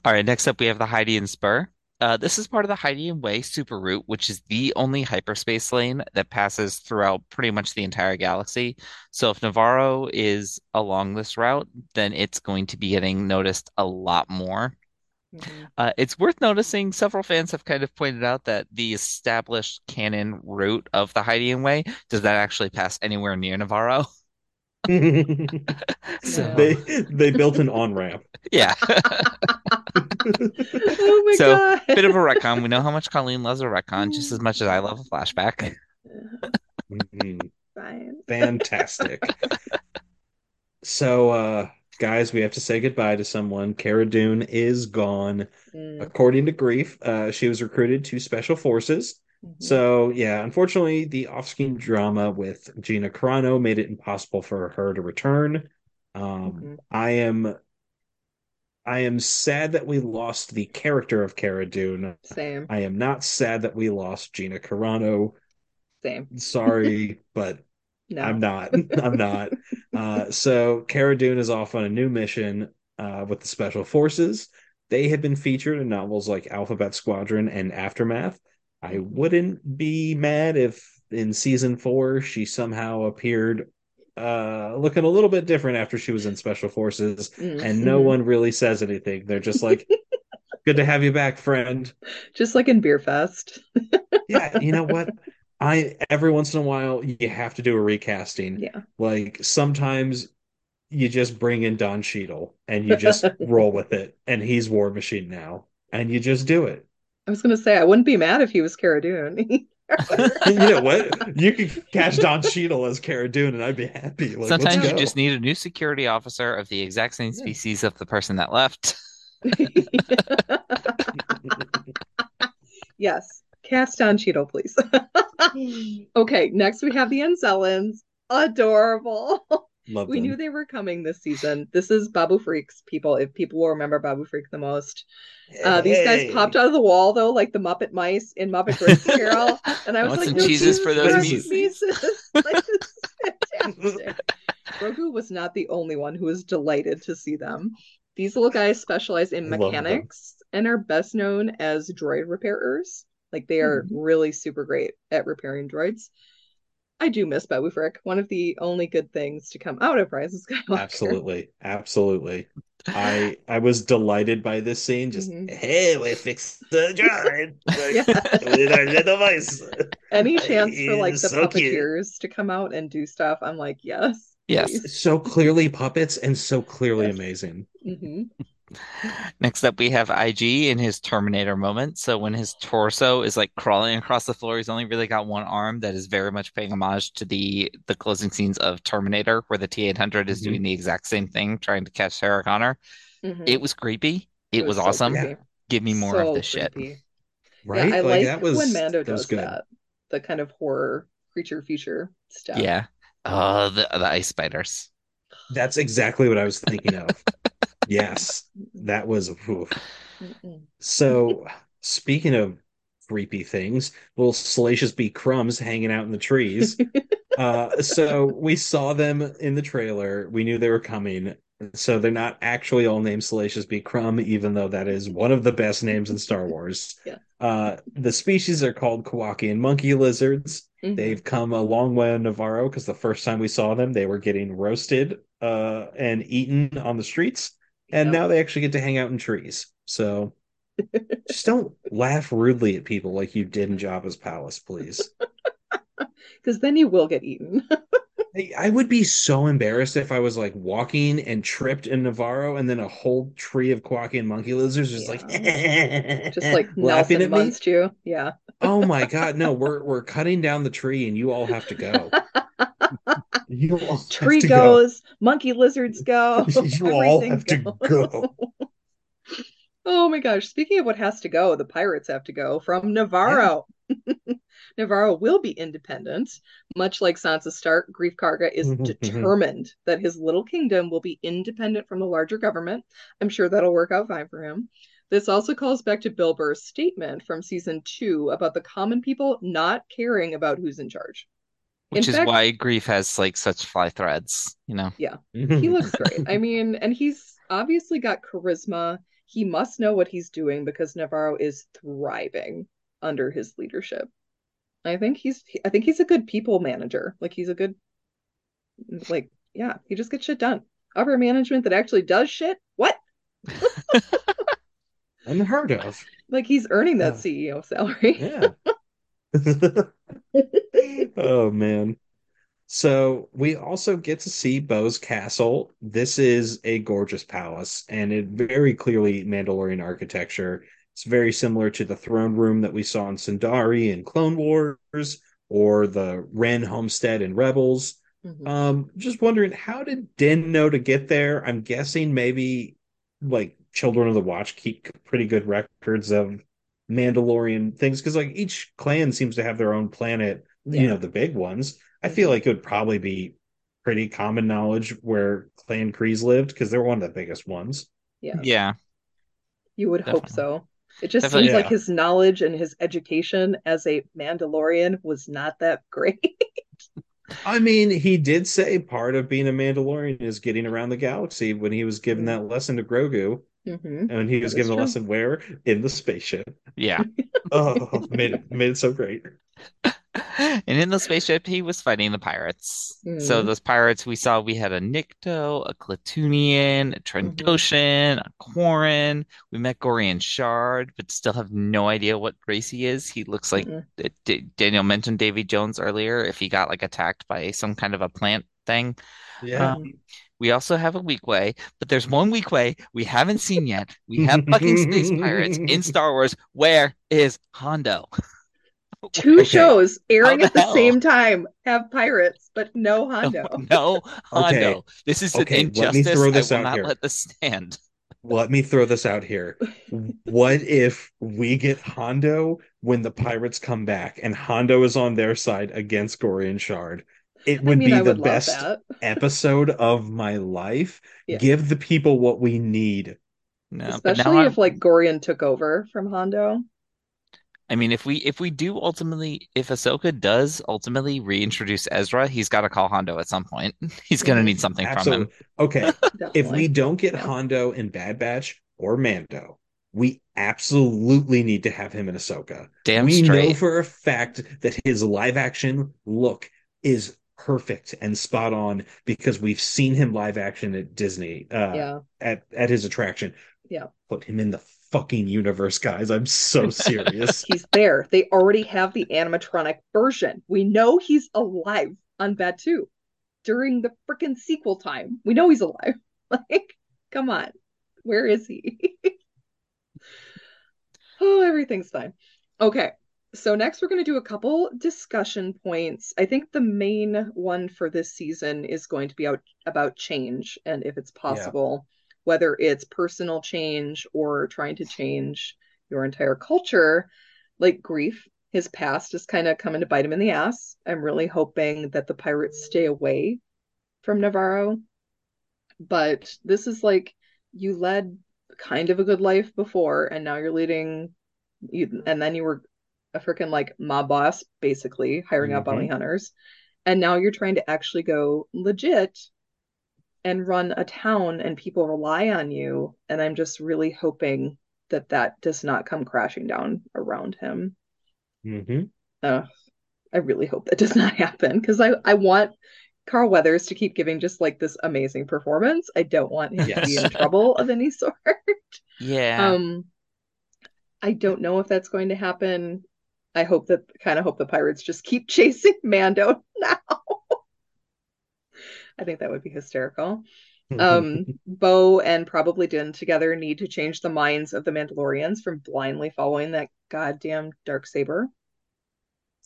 All right, next up we have the Hydian Spur. Uh, this is part of the Hydian Way super route, which is the only hyperspace lane that passes throughout pretty much the entire galaxy. So if Nevarro is along this route, then it's going to be getting noticed a lot more. Mhm. Uh, it's worth noticing several fans have kind of pointed out that the established canon route of the Hydian Way does not actually pass anywhere near Nevarro. (laughs) (laughs) So they they built an on ramp. Yeah, (laughs) (laughs) Oh my So, god. bit of a retcon. We know how much Colleen loves a retcon just as much as I love a flashback. Mhm. Fantastic. (laughs) so, uh, guys, we have to say goodbye to someone. Cara Dune is gone. Mm, According to Greef, uh, she was recruited to Special Forces. mhm. So, yeah, unfortunately, the off-screen drama with Gina Carano made it impossible for her to return. Um, Mhm. I am, I am sad that we lost the character of Cara Dune. Same. I am not sad that we lost Gina Carano. Same. (laughs) Sorry, but No. I'm not. (laughs) I'm not. Uh, so Cara Dune is off on a new mission uh, with the Special Forces. They have been featured in novels like Alphabet Squadron and Aftermath. I wouldn't be mad if in season four she somehow appeared uh, looking a little bit different after she was in Special Forces, Mm. and no one really says anything. They're just like, (laughs) "Good to have you back, friend." Just like in Beer Fest. (laughs) Yeah, you know what? (laughs) I every once in a while you have to do a recasting. Yeah. Like sometimes you just bring in Don Cheadle and you just roll with it, and he's War Machine now, and you just do it. I was gonna say I wouldn't be mad if he was Cara Dune. You know what? You could catch Don Cheadle as Cara Dune, and I'd be happy. Like, Sometimes you just need a new security officer of the exact same Yeah. species of the person that left. (laughs) Yes. Cast Don Cheadle, please. (laughs) okay, next we have the Anzellans. Adorable. Love We them. knew they were coming this season. This is Babu Friks, people. If people will remember Babu Frik the most, uh, these guys popped out of the wall though, like the Muppet Mice in Muppet Christmas (laughs) Carol, and I was Want like, some "No cheeses for those for Mises?" Mises." Like, this is. Grogu was not the only one who was delighted to see them. These little guys specialize in I love them. mechanics and are best known as droid repairers. Like they are Mm-hmm. really super great at repairing droids. I do miss Babu Frik, one of the only good things to come out of Rise of Skywalker. Absolutely, absolutely. I I was delighted by this scene. Just Mhm. hey, we fixed the droid (laughs) Yeah. with our little voice. Any chance for like the so cute. puppeteers to come out and do stuff, I'm like, yes. Yes. So clearly puppets and so clearly Yes. amazing. hmm Next up, we have IG in his Terminator moment. So when his torso is like crawling across the floor, he's only really got one arm. That is very much paying homage to the the closing scenes of Terminator, where the T-800 is Mhm. doing the exact same thing, trying to catch Sarah Connor. hmm It was creepy. It, was, so awesome. creepy. Give me more So of this shit. Right? Yeah, I like, that was when Mando that does good. that. The kind of horror creature feature stuff. Yeah. Oh, the the ice spiders. That's exactly what I was thinking of. (laughs) yes, that was oof. So speaking of creepy things, little Salacious B. Crumbs hanging out in the trees. (laughs) uh, so we saw them in the trailer. We knew they were coming. So they're not actually all named Salacious B. Crumb, even though that is one of the best names in Star Wars. (laughs) Yeah. Uh, the species are called Kowakian monkey lizards. Mhm. They've come a long way on Nevarro because the first time we saw them, they were getting roasted uh, and eaten on the streets. And now they actually get to hang out in trees. So (laughs) just don't laugh rudely at people like you did in Jabba's palace, please. (laughs) Because then you will get eaten. (laughs) I- would be so embarrassed if I was like walking and tripped in Nevarro and then a whole tree of Kowakian monkey lizards just like Just like laughing at me. you. Yeah. Oh my god, no, we're we're cutting down the tree and you all have to go. You all Tree to go. goes, monkey lizards go. (laughs) You all have to go. (laughs) Oh my gosh. Speaking of what has to go, the pirates have to go from Nevarro. (laughs) Nevarro will be independent. Much like Sansa Stark, Greef Karga is mm-hmm, mm-hmm. determined that his little kingdom will be independent from the larger government. I'm sure that'll work out fine for him. This also calls back to Bill Burr's statement from season two about the common people not caring about who's in charge. Which In is fact- why Greef has like such fly threads, you know. Yeah. (laughs) He looks great. I mean, and he's obviously got charisma. he must know what he's doing because Nevarro is thriving under his leadership. I think he's I think he's a good people manager. Like he's a good like yeah, he just gets shit done. Upper management that actually does shit? What? (laughs) Unheard of. Like he's earning that Yeah. CEO salary. Yeah. (laughs) oh man. So we also get to see Bo's castle. This is a gorgeous palace, and it very clearly Mandalorian architecture. It's very similar to the throne room that we saw in Sundari in Clone Wars, or the Ren homestead in Rebels. Mhm. Um, just wondering, how did Din know to get there? I'm guessing maybe like Children of the Watch keep pretty good records of Mandalorian things because like each clan seems to have their own planet, you know, the big ones. I feel Mhm. like it would probably be pretty common knowledge where Clan Kryze lived because they're one of the biggest ones. Yeah. Yeah. You would hope so. It just Definitely. seems like his knowledge and his education as a Mandalorian was not that (laughs) great. I mean, he did say part of being a Mandalorian is getting around the galaxy when he was given that lesson to Grogu. hmm And he was That is given a lesson where? In the spaceship. Yeah. (laughs) Oh, made it made it so great. (laughs) And in the spaceship, he was fighting the pirates. So Mhm. those pirates we saw, we had a Nikto, a Klatooinian, a Trandoshan, a Quarren. We met Gorian Shard, but still have no idea what race he is. He looks like Mm-mm. D- D- Daniel mentioned Davy Jones earlier. If he got like attacked by some kind of a plant thing. Yeah. Um, we also have a Weequay, but there's one Weequay we haven't seen yet. We have fucking space pirates in (laughs) Star Wars. Where is Hondo? (laughs) Two Okay. shows airing the at the hell? same time have pirates, but no Hondo. (laughs) No, Hondo. Okay. This is Okay, an let me injustice. throw this I will out not here. let this stand. Let me throw this out here. (laughs) What if we get Hondo when the pirates come back and Hondo is on their side against Gorian Shard? It I would mean, be I the would best (laughs) episode of my life. Yeah. Give the people what we need. No, but now Especially I'm- if like Gorian took over from Hondo. I mean, if we if we do ultimately, if Ahsoka does ultimately reintroduce Ezra, he's got to call Hondo at some point. (laughs) He's gonna Mhm. need something from him. Okay. (laughs) if we don't get Yeah. Hondo in Bad Batch or Mando, we absolutely need to have him in Ahsoka. Damn we know for a fact that his live action look is perfect and spot on because we've seen him live action at Disney uh, yeah. at at his attraction. Yeah. Put him in the fucking universe, guys. I'm so (laughs) serious. He's there. They already have the animatronic version. We know he's alive on Batuu during the freaking sequel time. We know he's alive. (laughs) Like, come on. Where is he? (laughs) oh, everything's fine. Okay. So next we're going to do a couple discussion points. I think the main one for this season is going to be out about change and if it's possible, whether it's personal change or trying to change your entire culture, like Greef. His past is kind of coming to bite him in the ass. I'm really hoping that the pirates stay away from Nevarro. But this is like you led kind of a good life before, and now you're leading you, and then you were a freaking like mob boss, basically, hiring out mm-hmm. bounty hunters. And now you're trying to actually go legit and run a town, and people rely on you. And I'm just really hoping that that does not come crashing down around him. hmm Uh, I really hope that does (laughs) not happen because I, I want Carl Weathers to keep giving just like this amazing performance. I don't want him to be in (laughs) trouble of any sort. Yeah. Um, I don't know if that's going to happen. I hope that kind of hope the pirates just keep (laughs) chasing Mando now. I think that would be hysterical. Um, (laughs) Bo and probably Din together need to change the minds of the Mandalorians from blindly following that goddamn dark saber.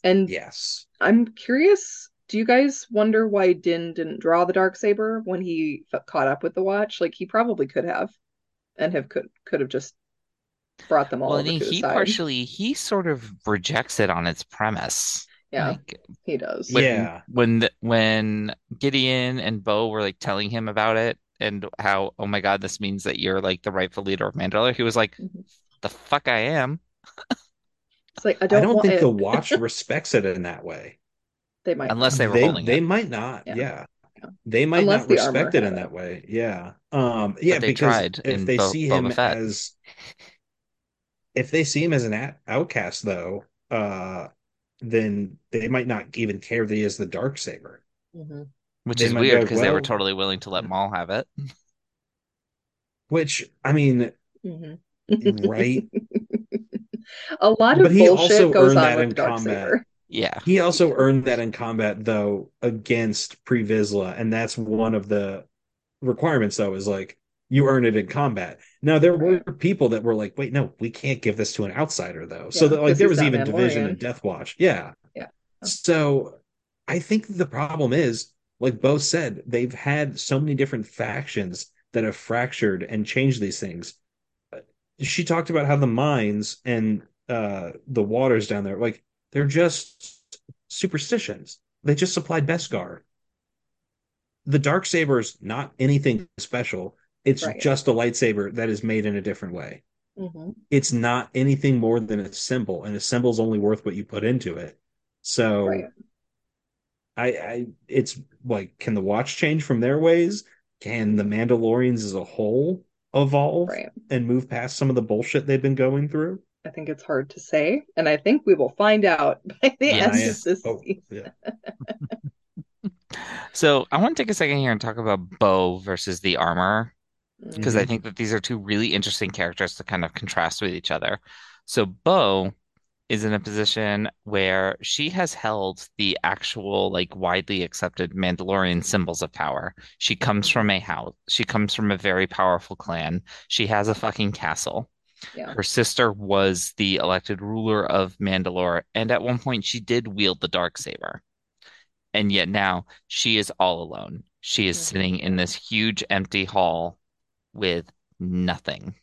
And yes. I'm curious, do you guys wonder why Din didn't draw the dark saber when he caught up with the watch? Like he probably could have, and have could could have just brought them all Well, and he side. partially he sort of rejects it on its premise. Yeah, Like he does. when Yeah. when the, when Gideon and Bo were like telling him about it and how oh my God this means that you're like the rightful leader of Mandalore. He was like, Mhm. the fuck I am. It's like I I don't, I don't think it. the watch (laughs) respects it in that way. They might Unless not. they were They holding they it. might not. Yeah. Yeah. they might Unless not the respect it in it. that way. Yeah. Um yeah, they because tried if they Bo- see Boba him Fett. as if they see him as an outcast though, uh then they might not even care that he is the dark saber. Mhm. Which They is weird like, because they were totally willing to let Maul have it. (laughs) Which I mean, Mhm. right? (laughs) A lot of But he bullshit also goes on that with in dark combat. saber. (laughs) Yeah. He also earned that in combat though against Pre Vizsla, and that's one of the requirements though, is like you earn it in combat. Now there were people that were like, wait, no, we can't give this to an outsider though. So Yeah, that like there was even division in Death Watch. Yeah. Yeah. So I think the problem is, like Bo said, they've had so many different factions that have fractured and changed these things. She talked about how the mines and uh the waters down there, like they're just superstitions. They just supplied Beskar. The dark saber's not anything special. It's Right. just a lightsaber that is made in a different way. Mhm. It's not anything more than a symbol, and a symbol's only worth what you put into it. So Right. I, I it's like can the watch change from their ways? Can the Mandalorians as a whole evolve Right. and move past some of the bullshit they've been going through? I think it's hard to say, and I think we will find out (laughs) by the Yeah, end yeah. of this Oh, season. yeah. (laughs) (laughs) So I want to take a second here and talk about Bo versus the armor because I Mhm. think that these are two really interesting characters to kind of contrast with each other. So Bo is in a position where she has held the actual, like, widely accepted Mandalorian symbols of power. She comes from a house. She comes from a very powerful clan. She has a fucking castle. Yeah. Her sister was the elected ruler of Mandalore, and at one point she did wield the dark saber. And yet now she is all alone. She is Mhm. sitting in this huge empty hall with nothing.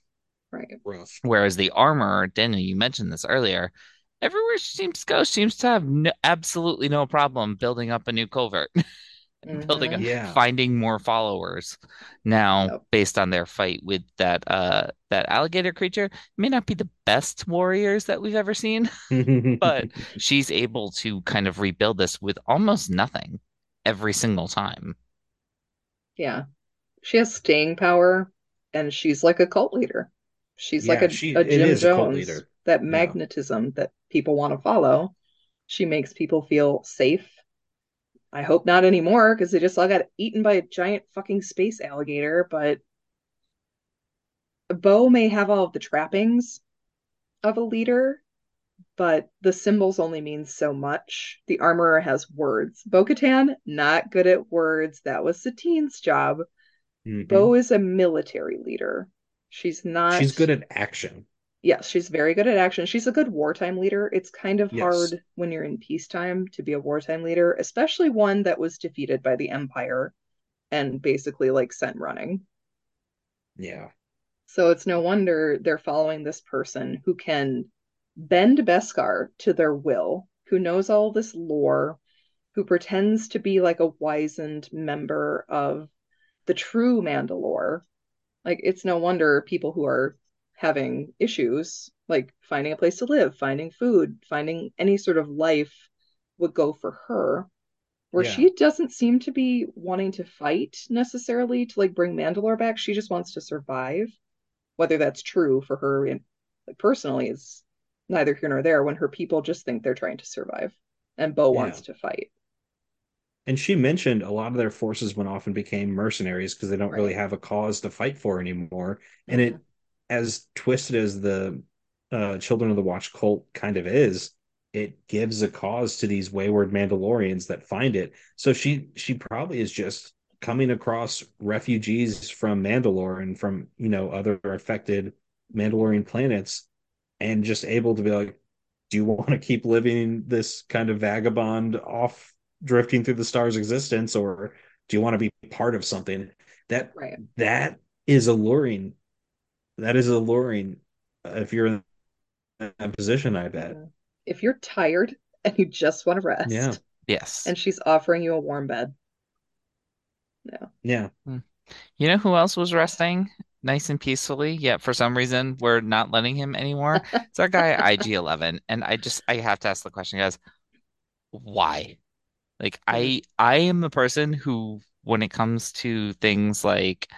Right. Rough. Whereas the armor, Daniel, you mentioned this earlier, everywhere she seems to go, she seems to have no, absolutely no problem building up a new covert, (laughs) building, Mhm. a, Yeah. finding more followers. Now, Yep. based on their fight with that uh that alligator creature, may not be the best warriors that we've ever seen, (laughs) but (laughs) she's able to kind of rebuild this with almost nothing every single time. Yeah. She has staying power, and she's like a cult leader. She's like a, she- a Jim a Jones. leader. That Yeah. magnetism that people want to follow. She makes people feel safe. I hope not anymore because they just all got eaten by a giant fucking space alligator. But Bo may have all of the trappings of a leader, but the symbols only mean so much. The armorer has words. Bo Katan, not good at words. That was Satine's job. Mhm. Bo is a military leader. She's not. She's good at action. Yes, she's very good at action. She's a good wartime leader. It's kind of Yes. hard when you're in peacetime to be a wartime leader, especially one that was defeated by the Empire and basically like sent running. Yeah. So it's no wonder they're following this person who can bend Beskar to their will, who knows all this lore, who pretends to be like a wizened member of the true Mandalore. Like it's no wonder people who are having issues, like finding a place to live, finding food, finding any sort of life would go for her. Where Yeah. she doesn't seem to be wanting to fight necessarily to like bring Mandalore back. She just wants to survive. Whether that's true for her like personally is neither here nor there when her people just think they're trying to survive and Bo Yeah. wants to fight. And she mentioned a lot of their forces went off and became mercenaries because they don't really have a cause to fight for anymore. And it, as twisted as the uh, Children of the Watch cult kind of is, it gives a cause to these wayward Mandalorians that find it. So she she probably is just coming across refugees from Mandalore and from you know other affected Mandalorian planets, and just able to be like, do you want to keep living this kind of vagabond off drifting through the stars existence or do you want to be part of something that Right. that is alluring that is alluring uh, if you're in that position i bet. If you're tired (laughs) and you just want to rest, Yeah. Yes. and she's offering you a warm bed. yeah Yeah. You know who else was resting nice and peacefully? Yet for some reason we're not letting him anymore. (laughs) It's our guy IG-11, and I just I have to ask the question, guys, why? Like I I am a person who when it comes to things like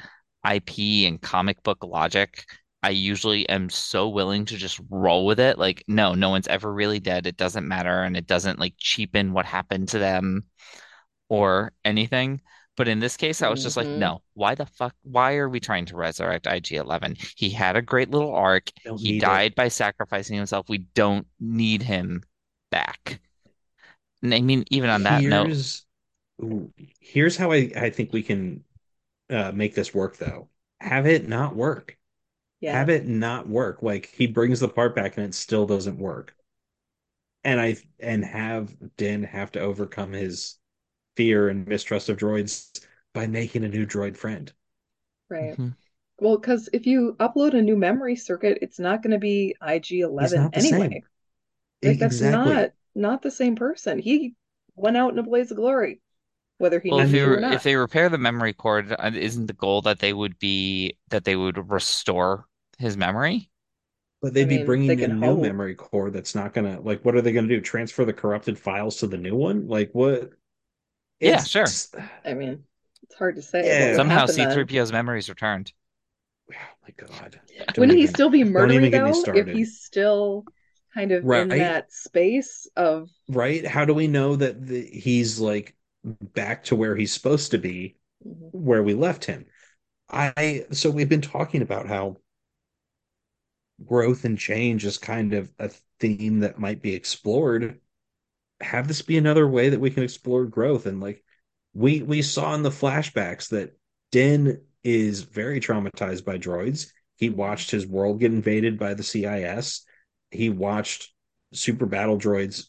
IP and comic book logic, I usually am so willing to just roll with it. Like, no, no one's ever really dead. It doesn't matter, and it doesn't like cheapen what happened to them or anything. But in this case, I was just like, Mhm. no, why the fuck? Why are we trying to resurrect IG-11? He had a great little arc. Don't He need it. died by sacrificing himself. We don't need him back. And I mean, even on that note, Here's ooh, here's how I, I think we can uh, make this work though. Have it not work. Yeah. Have it not work. Like he brings the part back and it still doesn't work. And I and have Din have to overcome his fear and mistrust of droids by making a new droid friend. Right. Mhm. Well, because if you upload a new memory circuit, it's not going to be IG-11 anyway. same. Like that's Exactly. not not the same person. He went out in a blaze of glory, whether he well, if needed they to or not. if they repair the memory core, uh, isn't the goal that they would be that they would restore his memory? But they'd I be bringing they a new hope. memory core that's not gonna like. What are they gonna do? Transfer the corrupted files to the new one? Like what? Yeah, sure. I mean, it's hard to say Yeah. Somehow. C-3PO's memories returned. (sighs) Oh my God. Don't Wouldn't he still be don't murdery even get me though? If he's still kind of in that space of right? How do we know that the, he's like back to where he's supposed to be, mm-hmm. where we left him? I so we've been talking about how growth and change is kind of a theme that might be explored. Have this be another way that we can explore growth and like we we saw in the flashbacks that Din is very traumatized by droids. He watched his world get invaded by the CIS. He watched super battle droids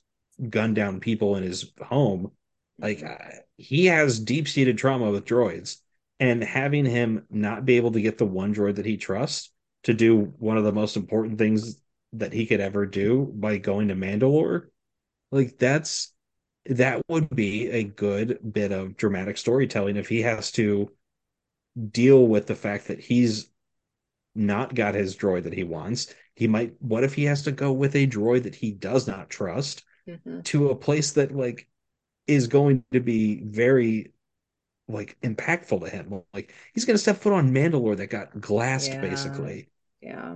gun down people in his home. Like uh, he has deep seated trauma with droids, and having him not be able to get the one droid that he trusts to do one of the most important things that he could ever do by going to Mandalore, like that's that would be a good bit of dramatic storytelling if he has to deal with the fact that he's not got his droid that he wants. He might, what if he has to go with a droid that he does not trust Mhm. to a place that, like, is going to be very, like, impactful to him? Like, he's going to step foot on Mandalore that got glassed, Yeah. basically. yeah.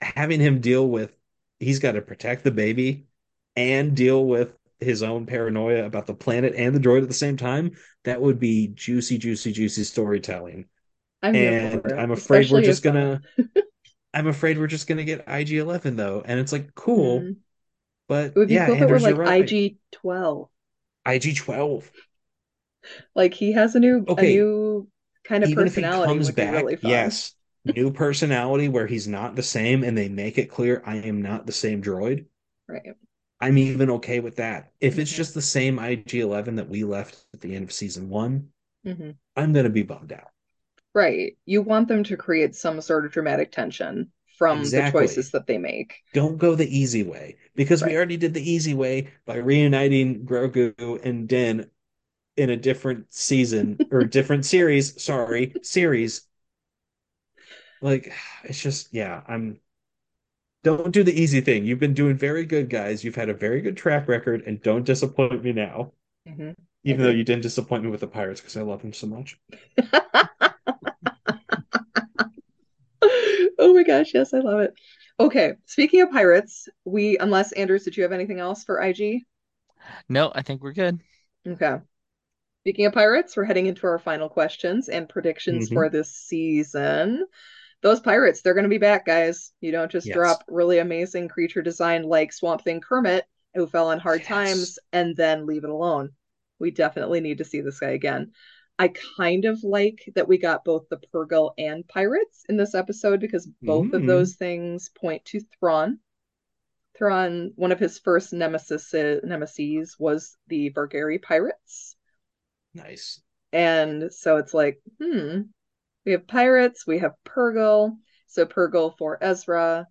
Having him deal with, he's got to protect the baby and deal with his own paranoia about the planet and the droid at the same time. That would be juicy, juicy, juicy storytelling. I'm and I'm afraid we're just gonna (laughs) I'm afraid we're just gonna get IG eleven though, and it's like cool, mm, but It would be yeah, cool if it were like right. IG-12. IG twelve. Like he has a new a new kind of Even if he personality comes back, really yes, new personality where he's not the same, and they make it clear I am not the same droid. Right. I'm even okay with that. If it's Mhm. just the same IG eleven that we left at the end of season one, hmm I'm gonna be bummed out. Right. You want them to create some sort of dramatic tension from the choices that they make. Don't go the easy way because we already did the easy way by reuniting Grogu and Din in a different season (laughs) or different series. Sorry, series. Like it's just yeah, I'm don't do the easy thing. You've been doing very good, guys. You've had a very good track record, and don't disappoint me now. Mhm. Even though you didn't disappoint me with the Pirates because I love them so much. (laughs) (laughs) Oh my gosh, yes, I love it. Okay, speaking of pirates, we unless Andrews, did you have anything else for IG? No, I think we're good. Okay. Speaking of pirates, we're heading into our final questions and predictions Mhm. for this season. Those pirates, they're going to be back, guys. You don't just Yes. drop really amazing creature design like Swamp Thing Kermit, who fell on hard Yes. times, and then leave it alone. We definitely need to see this guy again. I kind of like that we got both the Purrgil and pirates in this episode because both of Mm. those things point to Thrawn. Thrawn, one of his first nemesis nemesis was the Vagaari pirates. Nice. And so it's like, hmm, we have pirates, we have Purrgil. So Purrgil for Ezra,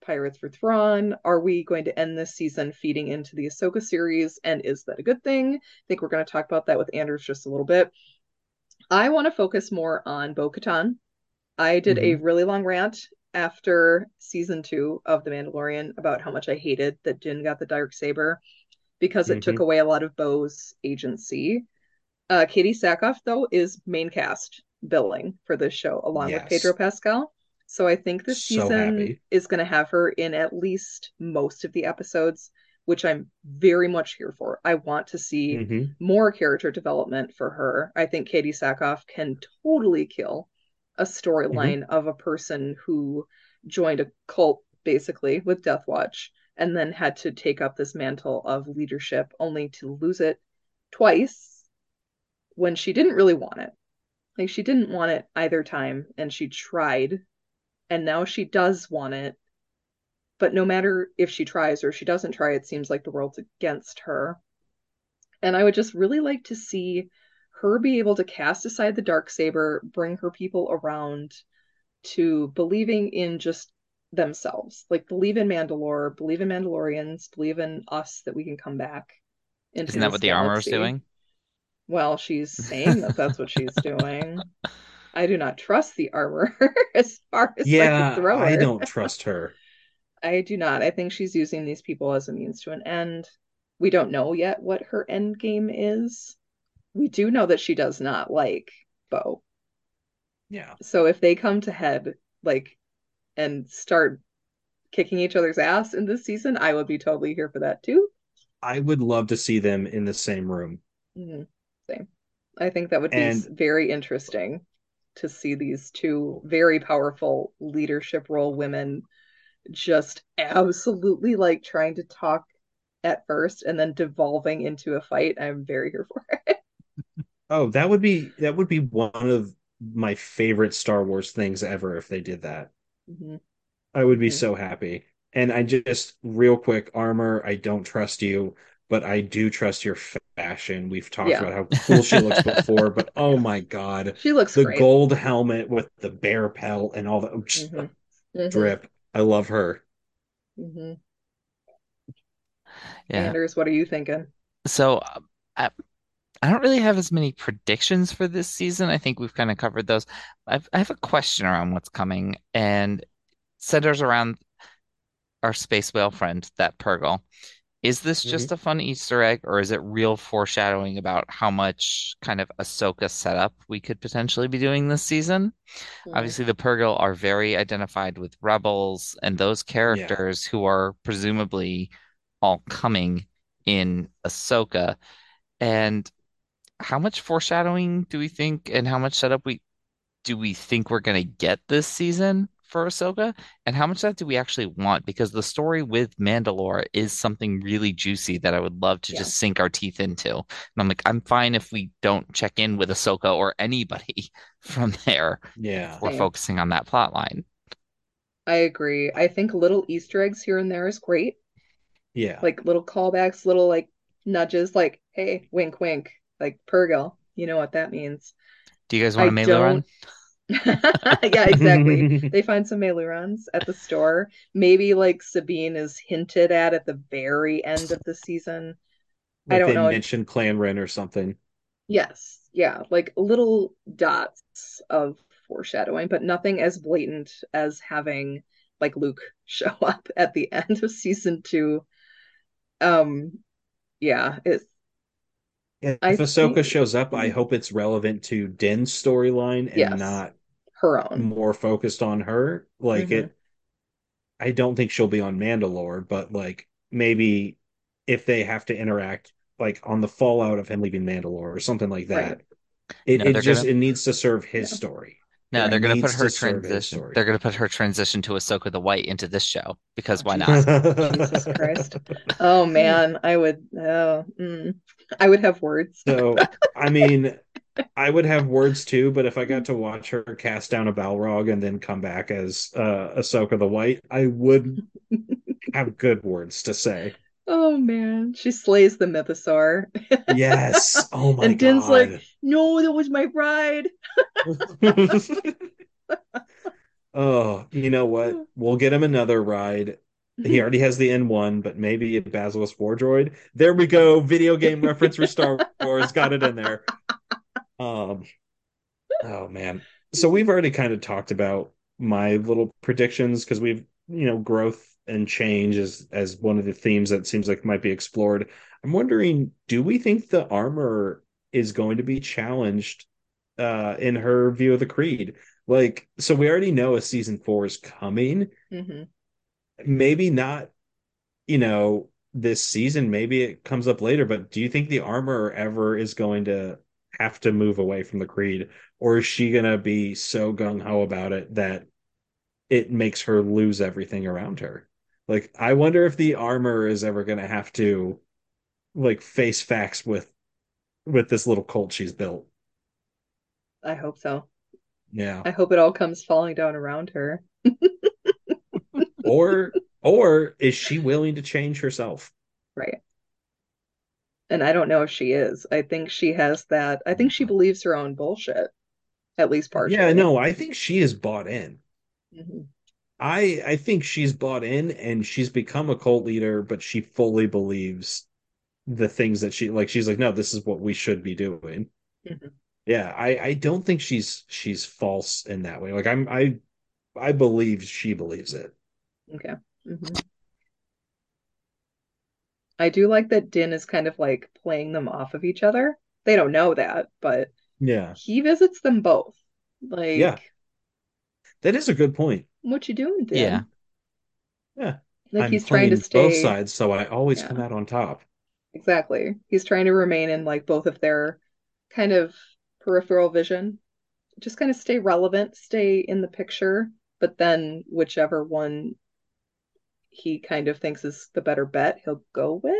pirates for Thrawn. Are we going to end this season feeding into the Ahsoka series? And is that a good thing? I think we're going to talk about that with Anders just a little bit. I want to focus more on Bo Katan. I did a really long rant after season two of The Mandalorian about how much I hated that Din got the dark saber because it took Mhm. away a lot of Bo's agency. Uh, Katee Sackhoff, though, is main cast billing for this show along Yes. with Pedro Pascal. So I think this So season happy. is going to have her in at least most of the episodes, which I'm very much here for. I want to see Mhm. more character development for her. I think Katee Sackhoff can totally kill a storyline of a person who joined a cult basically with Death Watch and then had to take up this mantle of leadership only to lose it twice when she didn't really want it. Like she didn't want it either time and she tried and now she does want it. But no matter if she tries or if she doesn't try, it seems like the world's against her. And I would just really like to see her be able to cast aside the dark saber, bring her people around to believing in just themselves. Like believe in Mandalore, believe in Mandalorians, believe in us that we can come back. Into Isn't that what the armor is doing? Well, she's saying that that's what she's (laughs) doing. I do not trust the armor (laughs) as far as I Yeah, can throw her. I don't trust her. I do not. I think she's using these people as a means to an end. We don't know yet what her end game is. We do know that she does not like Bo. Yeah. So if they come to head, like, and start kicking each other's ass in this season, I would be totally here for that too. I would love to see them in the same room. Mhm. Same. I think that would be And- very interesting to see these two very powerful leadership role women just absolutely like trying to talk at first and then devolving into a fight. I'm very here for it. (laughs) Oh, that would be that would be one of my favorite Star Wars things ever if they did that. Mhm. I would be Mhm. so happy. And I just real quick, armor, I don't trust you, but I do trust your fashion. We've talked Yeah. about how cool she looks (laughs) before, but oh my God, She looks the great. gold helmet with the bear pelt and all that just Mhm. Mhm. drip. I love her. Mm-hmm. Yeah. Anders, what are you thinking? So um, I, I don't really have as many predictions for this season. I think we've kind of covered those. I've, I have a question around what's coming and centers around our space whale friend, that Purrgil. Is this mm-hmm. just a fun Easter egg, or is it real foreshadowing about how much kind of Ahsoka setup we could potentially be doing this season? Mm-hmm. Obviously, the Purrgil are very identified with Rebels and those characters who are presumably all coming in Ahsoka. And how much foreshadowing do we think, and how much setup we do we think we're going to get this season for Ahsoka? And how much of that do we actually want? Because the story with Mandalore is something really juicy that I would love to Yeah. just sink our teeth into. And I'm like, I'm fine if we don't check in with Ahsoka or anybody (laughs) from there. Yeah. We're Same. focusing on that plot line. I agree. I think little Easter eggs here and there is great. Yeah. Like little callbacks, little like nudges, like, hey, wink, wink, like Purrgil. You know what that means. Do you guys want a I melee run? (laughs) Yeah, exactly. (laughs) They find some meilooruns at the store. Maybe like Sabine is hinted at at the very end of the season. I don't they know. mentioned Clan Ren or something. Yes, yeah, like little dots of foreshadowing, but nothing as blatant as having like Luke (laughs) show up at the end of season two. Um, yeah, it's If I Ahsoka think- shows up, I hope it's relevant to Din's storyline and Yes. not her own. more focused on her. Like Mhm. it, I don't think she'll be on Mandalore, but like maybe if they have to interact, like on the fallout of him leaving Mandalore or something like that, Right. it, No, it just gonna- it needs to serve his Yeah. story. No, they're going to put her to transition. They're going to put her transition to Ahsoka the White into this show because why not? (laughs) Jesus Christ. Oh man, I would oh mm, I would have words. So, I mean, I would have words too, but if I got to watch her cast down a Balrog and then come back as uh, Ahsoka the White, I would have good words to say. Oh man, she slays the mythosaur. Yes. Oh my (laughs) god. And Din's like, No, that was my bride. (laughs) oh, you know what? We'll get him another ride. He already has the N1, but maybe a Basilisk War Droid. There we go. Video game reference for Star (laughs) Wars. Got it in there. Um, oh man. So we've already kind of talked about my little predictions because we've, you know, growth and change as as one of the themes that seems like might be explored. I'm wondering, do we think the armor is going to be challenged uh in her view of the creed. Like, so we already know a season four is coming. hmm Maybe not, you know, this season, maybe it comes up later, but do you think the armor ever is going to have to move away from the creed? Or is she gonna be so gung ho about it that it makes her lose everything around her? Like, I wonder if the armor is ever gonna have to like face facts with with this little cult she's built. I hope so. Yeah. I hope it all comes falling down around her. (laughs) Or or is she willing to change herself? Right. And I don't know if she is. I think she has that. I think she believes her own bullshit, at least partially. Yeah, no, I think she is bought in. Mhm. I I think she's bought in and she's become a cult leader, but she fully believes the things that she like she's like, no, this is what we should be doing. Mhm. Yeah, I I don't think she's she's false in that way. Like I'm I I believe she believes it. Okay. Mhm. I do like that Din is kind of like playing them off of each other. They don't know that, but Yeah. he visits them both. Like, Yeah. That is a good point. what you doing, Din? Yeah. Yeah. Like I'm he's trying to stay both sides, so I always Yeah. come out on top. Exactly. He's trying to remain in like both of their kind of peripheral vision. Just kind of stay relevant, stay in the picture, but then whichever one he kind of thinks is the better bet, he'll go with.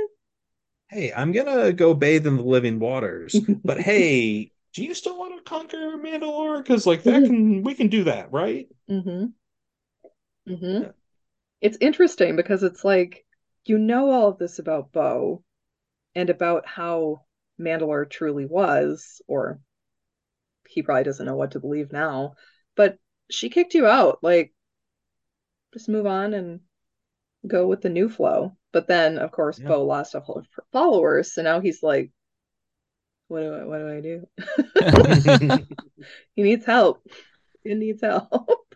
Hey, I'm gonna go bathe in the living waters, (laughs) but hey, do you still want to conquer Mandalore? Because like that can we can do that, right? Mm-hmm. Mm-hmm. Yeah. It's interesting because it's like you know all of this about Bo and about how Mandalore truly was, or he probably doesn't know what to believe now, but she kicked you out. Like, just move on and go with the new flow. But then, of course, Yeah. Bo lost a whole followers, so now he's like, what do I, what do I do? (laughs) He needs help. He needs help. (laughs)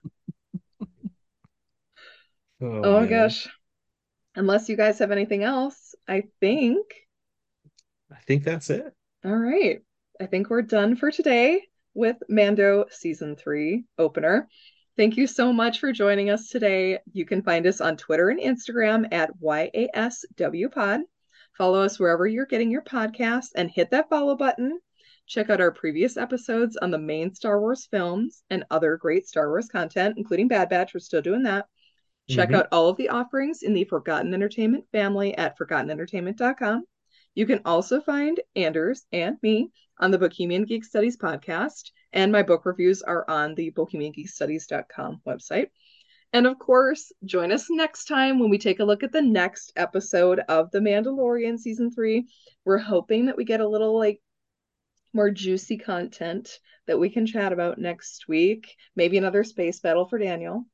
Oh, oh my gosh. Unless you guys have anything else, I think. I think that's it. All right. I think we're done for today with Mando Season 3 opener. Thank you so much for joining us today. You can find us on Twitter and Instagram at YASWPod. Follow us wherever you're getting your podcasts and hit that follow button. Check out our previous episodes on the main Star Wars films and other great Star Wars content, including Bad Batch. We're still doing that. Check Mhm. out all of the offerings in the Forgotten Entertainment family at forgottenentertainment.com. You can also find Anders and me on the Bohemian Geek Studies podcast, and my book reviews are on the bohemiangeekstudies.com website. And of course, join us next time when we take a look at the next episode of The Mandalorian season 3. We're hoping that we get a little like more juicy content that we can chat about next week. Maybe another space battle for Daniel.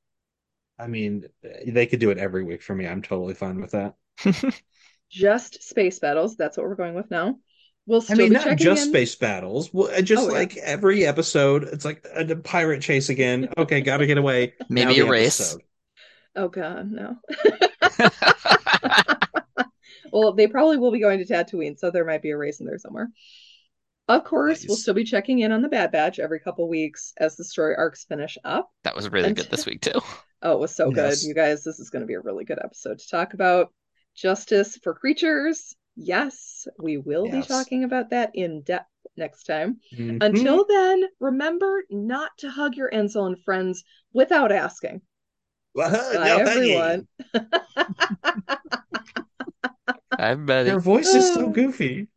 I mean, they could do it every week for me. I'm totally fine with that. (laughs) just space battles. That's what we're going with now. We'll I mean, be not checking just in. space battles. Well, uh, just Oh, yeah. like every episode, it's like a, a pirate chase again. Okay, gotta get away. (laughs) Now Maybe the a race. episode. Oh God, no. (laughs) (laughs) Well, they probably will be going to Tatooine, so there might be a race in there somewhere. Of course, we'll still be checking in on the Bad Batch every couple weeks as the story arcs finish up. That was really And- good this week too. Oh, it was so good. You guys, this is going to be a really good episode to talk about. Justice for creatures. Yes, we will be talking about that in depth next time. Mhm. Until then, remember not to hug your Anzellan friends without asking. Well, Bye, no, everyone. (laughs) I'm Betty. Your voice is so (laughs) goofy.